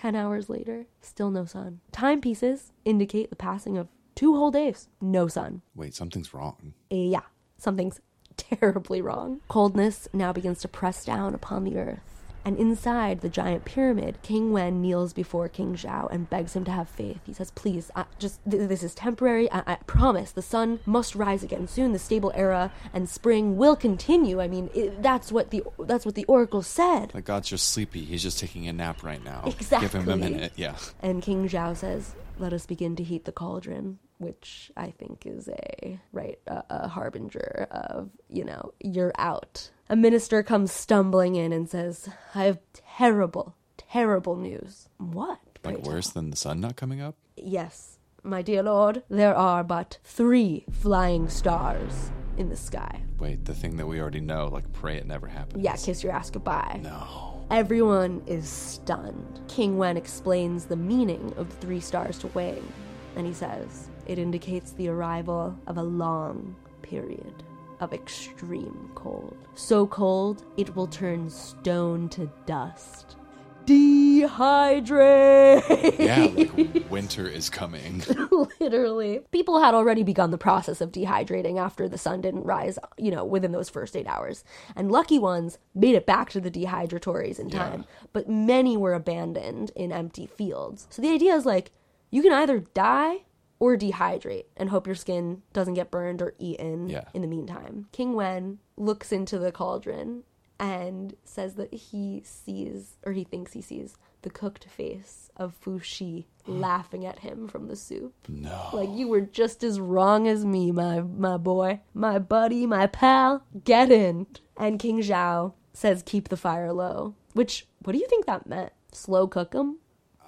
10 hours later, still no sun. Timepieces indicate the passing of two whole days. No sun. Wait, something's wrong. Eh, yeah, something's terribly wrong. Coldness now begins to press down upon the earth. And inside the giant pyramid, King Wen kneels before King Zhao and begs him to have faith. He says, Please, I, just th- this is temporary. I-, I promise the sun must rise again soon. The stable era and spring will continue. I mean, it, that's what the that's what the oracle said. Like God's just sleepy. He's just taking a nap right now. Exactly. Give him a minute. Yeah. And King Zhao says, "Let us begin to heat the cauldron," which I think is a right a, a harbinger of you know you're out. A minister comes stumbling in and says, "I have terrible, terrible news." What? Like tell? worse than the sun not coming up? Yes, my dear lord, there are but three flying stars in the sky. Wait, the thing that we already know, like pray it never happens. Yeah, kiss your ass goodbye. No. Everyone is stunned. King Wen explains the meaning of the three stars to Wang, and he says it indicates the arrival of a long period of extreme cold. So cold, it will turn stone to dust. dehydrate. Yeah, like winter is coming. Literally. People had already begun the process of dehydrating after the sun didn't rise, you know, within those first eight hours. And lucky ones made it back to the dehydratories in time. But many were abandoned in empty fields. So the idea is like, you can either die or dehydrate and hope your skin doesn't get burned or eaten Yeah. in the meantime. King Wen looks into the cauldron and says that he sees, or he thinks he sees, the cooked face of Fu Xi hmm. laughing at him from the soup. No. Like you were just as wrong as me, my my boy, my buddy, my pal. Get in. And King Zhao says, "Keep the fire low." Which, what do you think that meant? Slow cook them?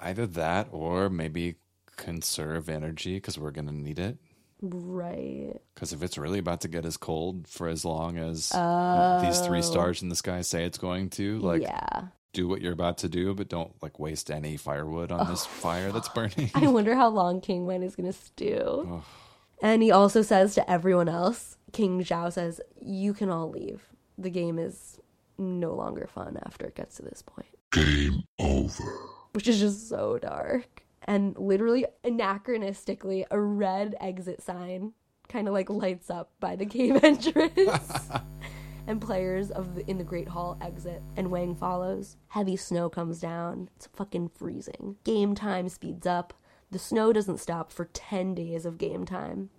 Either that or maybe conserve energy because we're going to need it. Right. Because if it's really about to get as cold for as long as these three oh. stars in the sky say it's going to, like, yeah. do what you're about to do, but don't like waste any firewood on this fire that's burning. I wonder how long King Wen is going to stew. And he also says to everyone else, King Zhao says, "You can all leave. The game is no longer fun after it gets to this point." Game over. which is just so dark. And literally, anachronistically, a red exit sign kind of like lights up by the cave entrance. and players of the, in the Great Hall exit, and Wang follows. Heavy snow comes down. It's fucking freezing. Game time speeds up. The snow doesn't stop for 10 days of game time.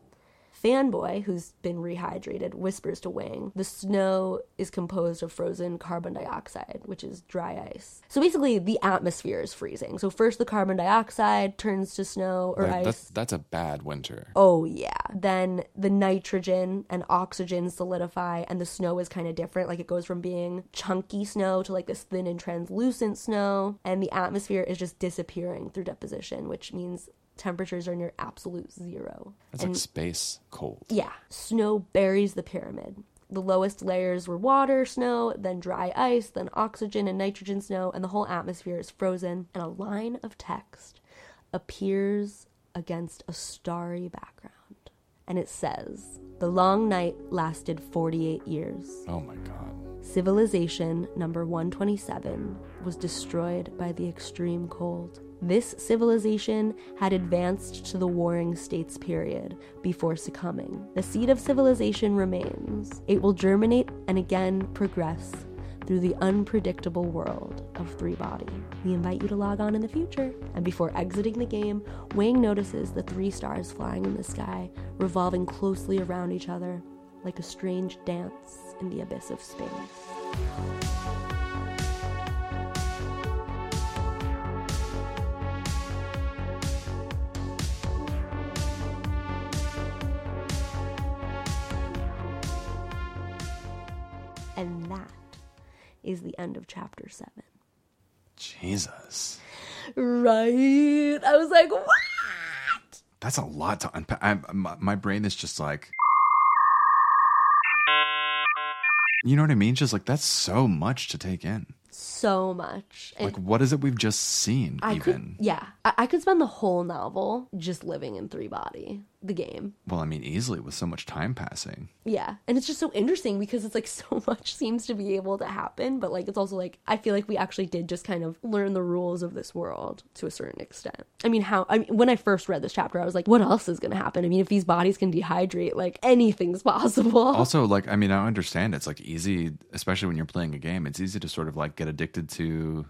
Fanboy, who's been rehydrated, whispers to Wang, the snow is composed of frozen carbon dioxide, which is dry ice. So basically, the atmosphere is freezing. So first the carbon dioxide turns to snow or Like, ice. that's, that's a bad winter. Oh, yeah. Then the nitrogen and oxygen solidify, and the snow is kind of different. Like it goes from being chunky snow to like this thin and translucent snow, and the atmosphere is just disappearing through deposition, which means temperatures are near absolute zero. And like space cold. yeah, snow buries the pyramid. The lowest layers were water, snow, then dry ice, then oxygen and nitrogen snow, and the whole atmosphere is frozen. And a line of text appears against a starry background. And it says, The long night lasted 48 years. Oh my god. Civilization number 127 was destroyed by the extreme cold. This civilization had advanced to the Warring States period before succumbing. The seed of civilization remains. It will germinate and again progress through the unpredictable world of Three Body. We invite you to log on in the future. And before exiting the game, Wang notices the three stars flying in the sky, revolving closely around each other like a strange dance in the abyss of space. And that is the end of chapter seven. Jesus. Right? I was like, what? That's a lot to unpack. I, my, my brain is just like. You know what I mean? Just like, that's so much to take in. So much. And Like, what is it we've just seen, I even? could, yeah, I, I could spend the whole novel just living in Three Body, the game. Well, I mean, easily with so much time passing. Yeah. And it's just so interesting because it's like so much seems to be able to happen, but like it's also like I feel like we actually did just kind of learn the rules of this world to a certain extent. I mean, how I mean, when I first read this chapter, I was like, what else is going to happen? I mean, if these bodies can dehydrate, like anything's possible. Also, like, I mean, I understand it's like easy, especially when you're playing a game, it's easy to sort of like get addicted to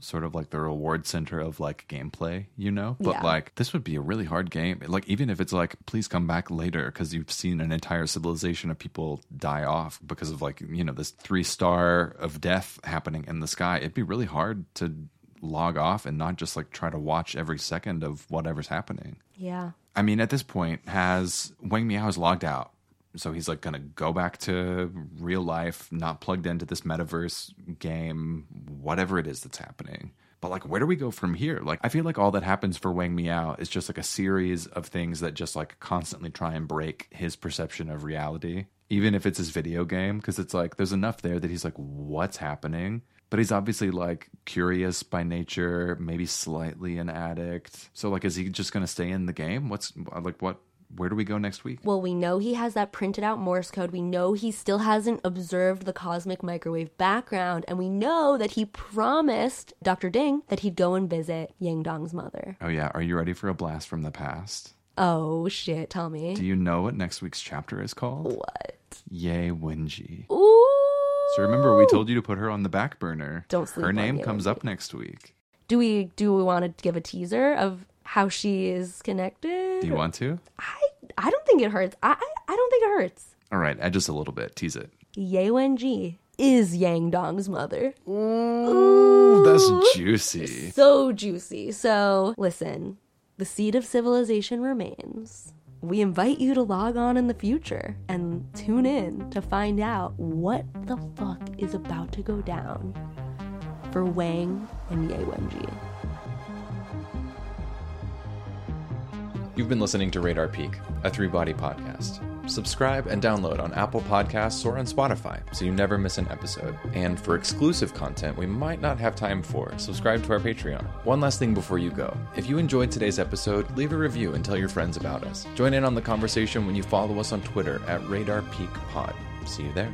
sort of like the reward center of like gameplay, you know? But Yeah. like, this would be a really hard game. Like, even if it's like, please come back later because you've seen an entire civilization of people die off because of like, you know, this three star of death happening in the sky, it'd be really hard to log off and not just like try to watch every second of whatever's happening. yeah. I mean, at this point, has Wang Miao has logged out. So he's like to go back to real life, not plugged into this metaverse game, whatever it is that's happening. But like, where do we go from here? Like, I feel like all that happens for Wang Miao is just like a series of things that just like constantly try and break his perception of reality, even if it's his video game. Cause it's like, there's enough there that he's like, what's happening? But he's obviously like curious by nature, maybe slightly an addict. So like, is he just to stay in the game? What's like, what? Where do we go next week? Well, we know he has that printed out Morse code. We know he still hasn't observed the cosmic microwave background. And we know that he promised Dr. Ding that he'd go and visit Yang Dong's mother. Oh, yeah. Are you ready for a blast from the past? Oh, shit. Tell me. Do you know what next week's chapter is called? what? Ye Wenji. Ooh. So remember, we told you to put her on the back burner. Don't sleep Her name comes Wenji. up next week. Do we do we want to give a teaser of how she is connected? Do you want to? I I don't think it hurts. I I, I don't think it hurts. All right, add just a little bit. Tease it. Ye Wenji is Yang Dong's mother. Ooh, that's juicy. So juicy. So listen, the seed of civilization remains. We invite you to log on in the future and tune in to find out what the fuck is about to go down for Wang and Ye Wenji. You've been listening to Radar Peak, a three body podcast. Subscribe and download on Apple Podcasts or on Spotify so you never miss an episode. And for exclusive content we might not have time for, subscribe to our Patreon. One last thing before you go. If you enjoyed today's episode, leave a review and tell your friends about us. Join in on the conversation when you follow us on Twitter at Radar Peak Pod. See you there.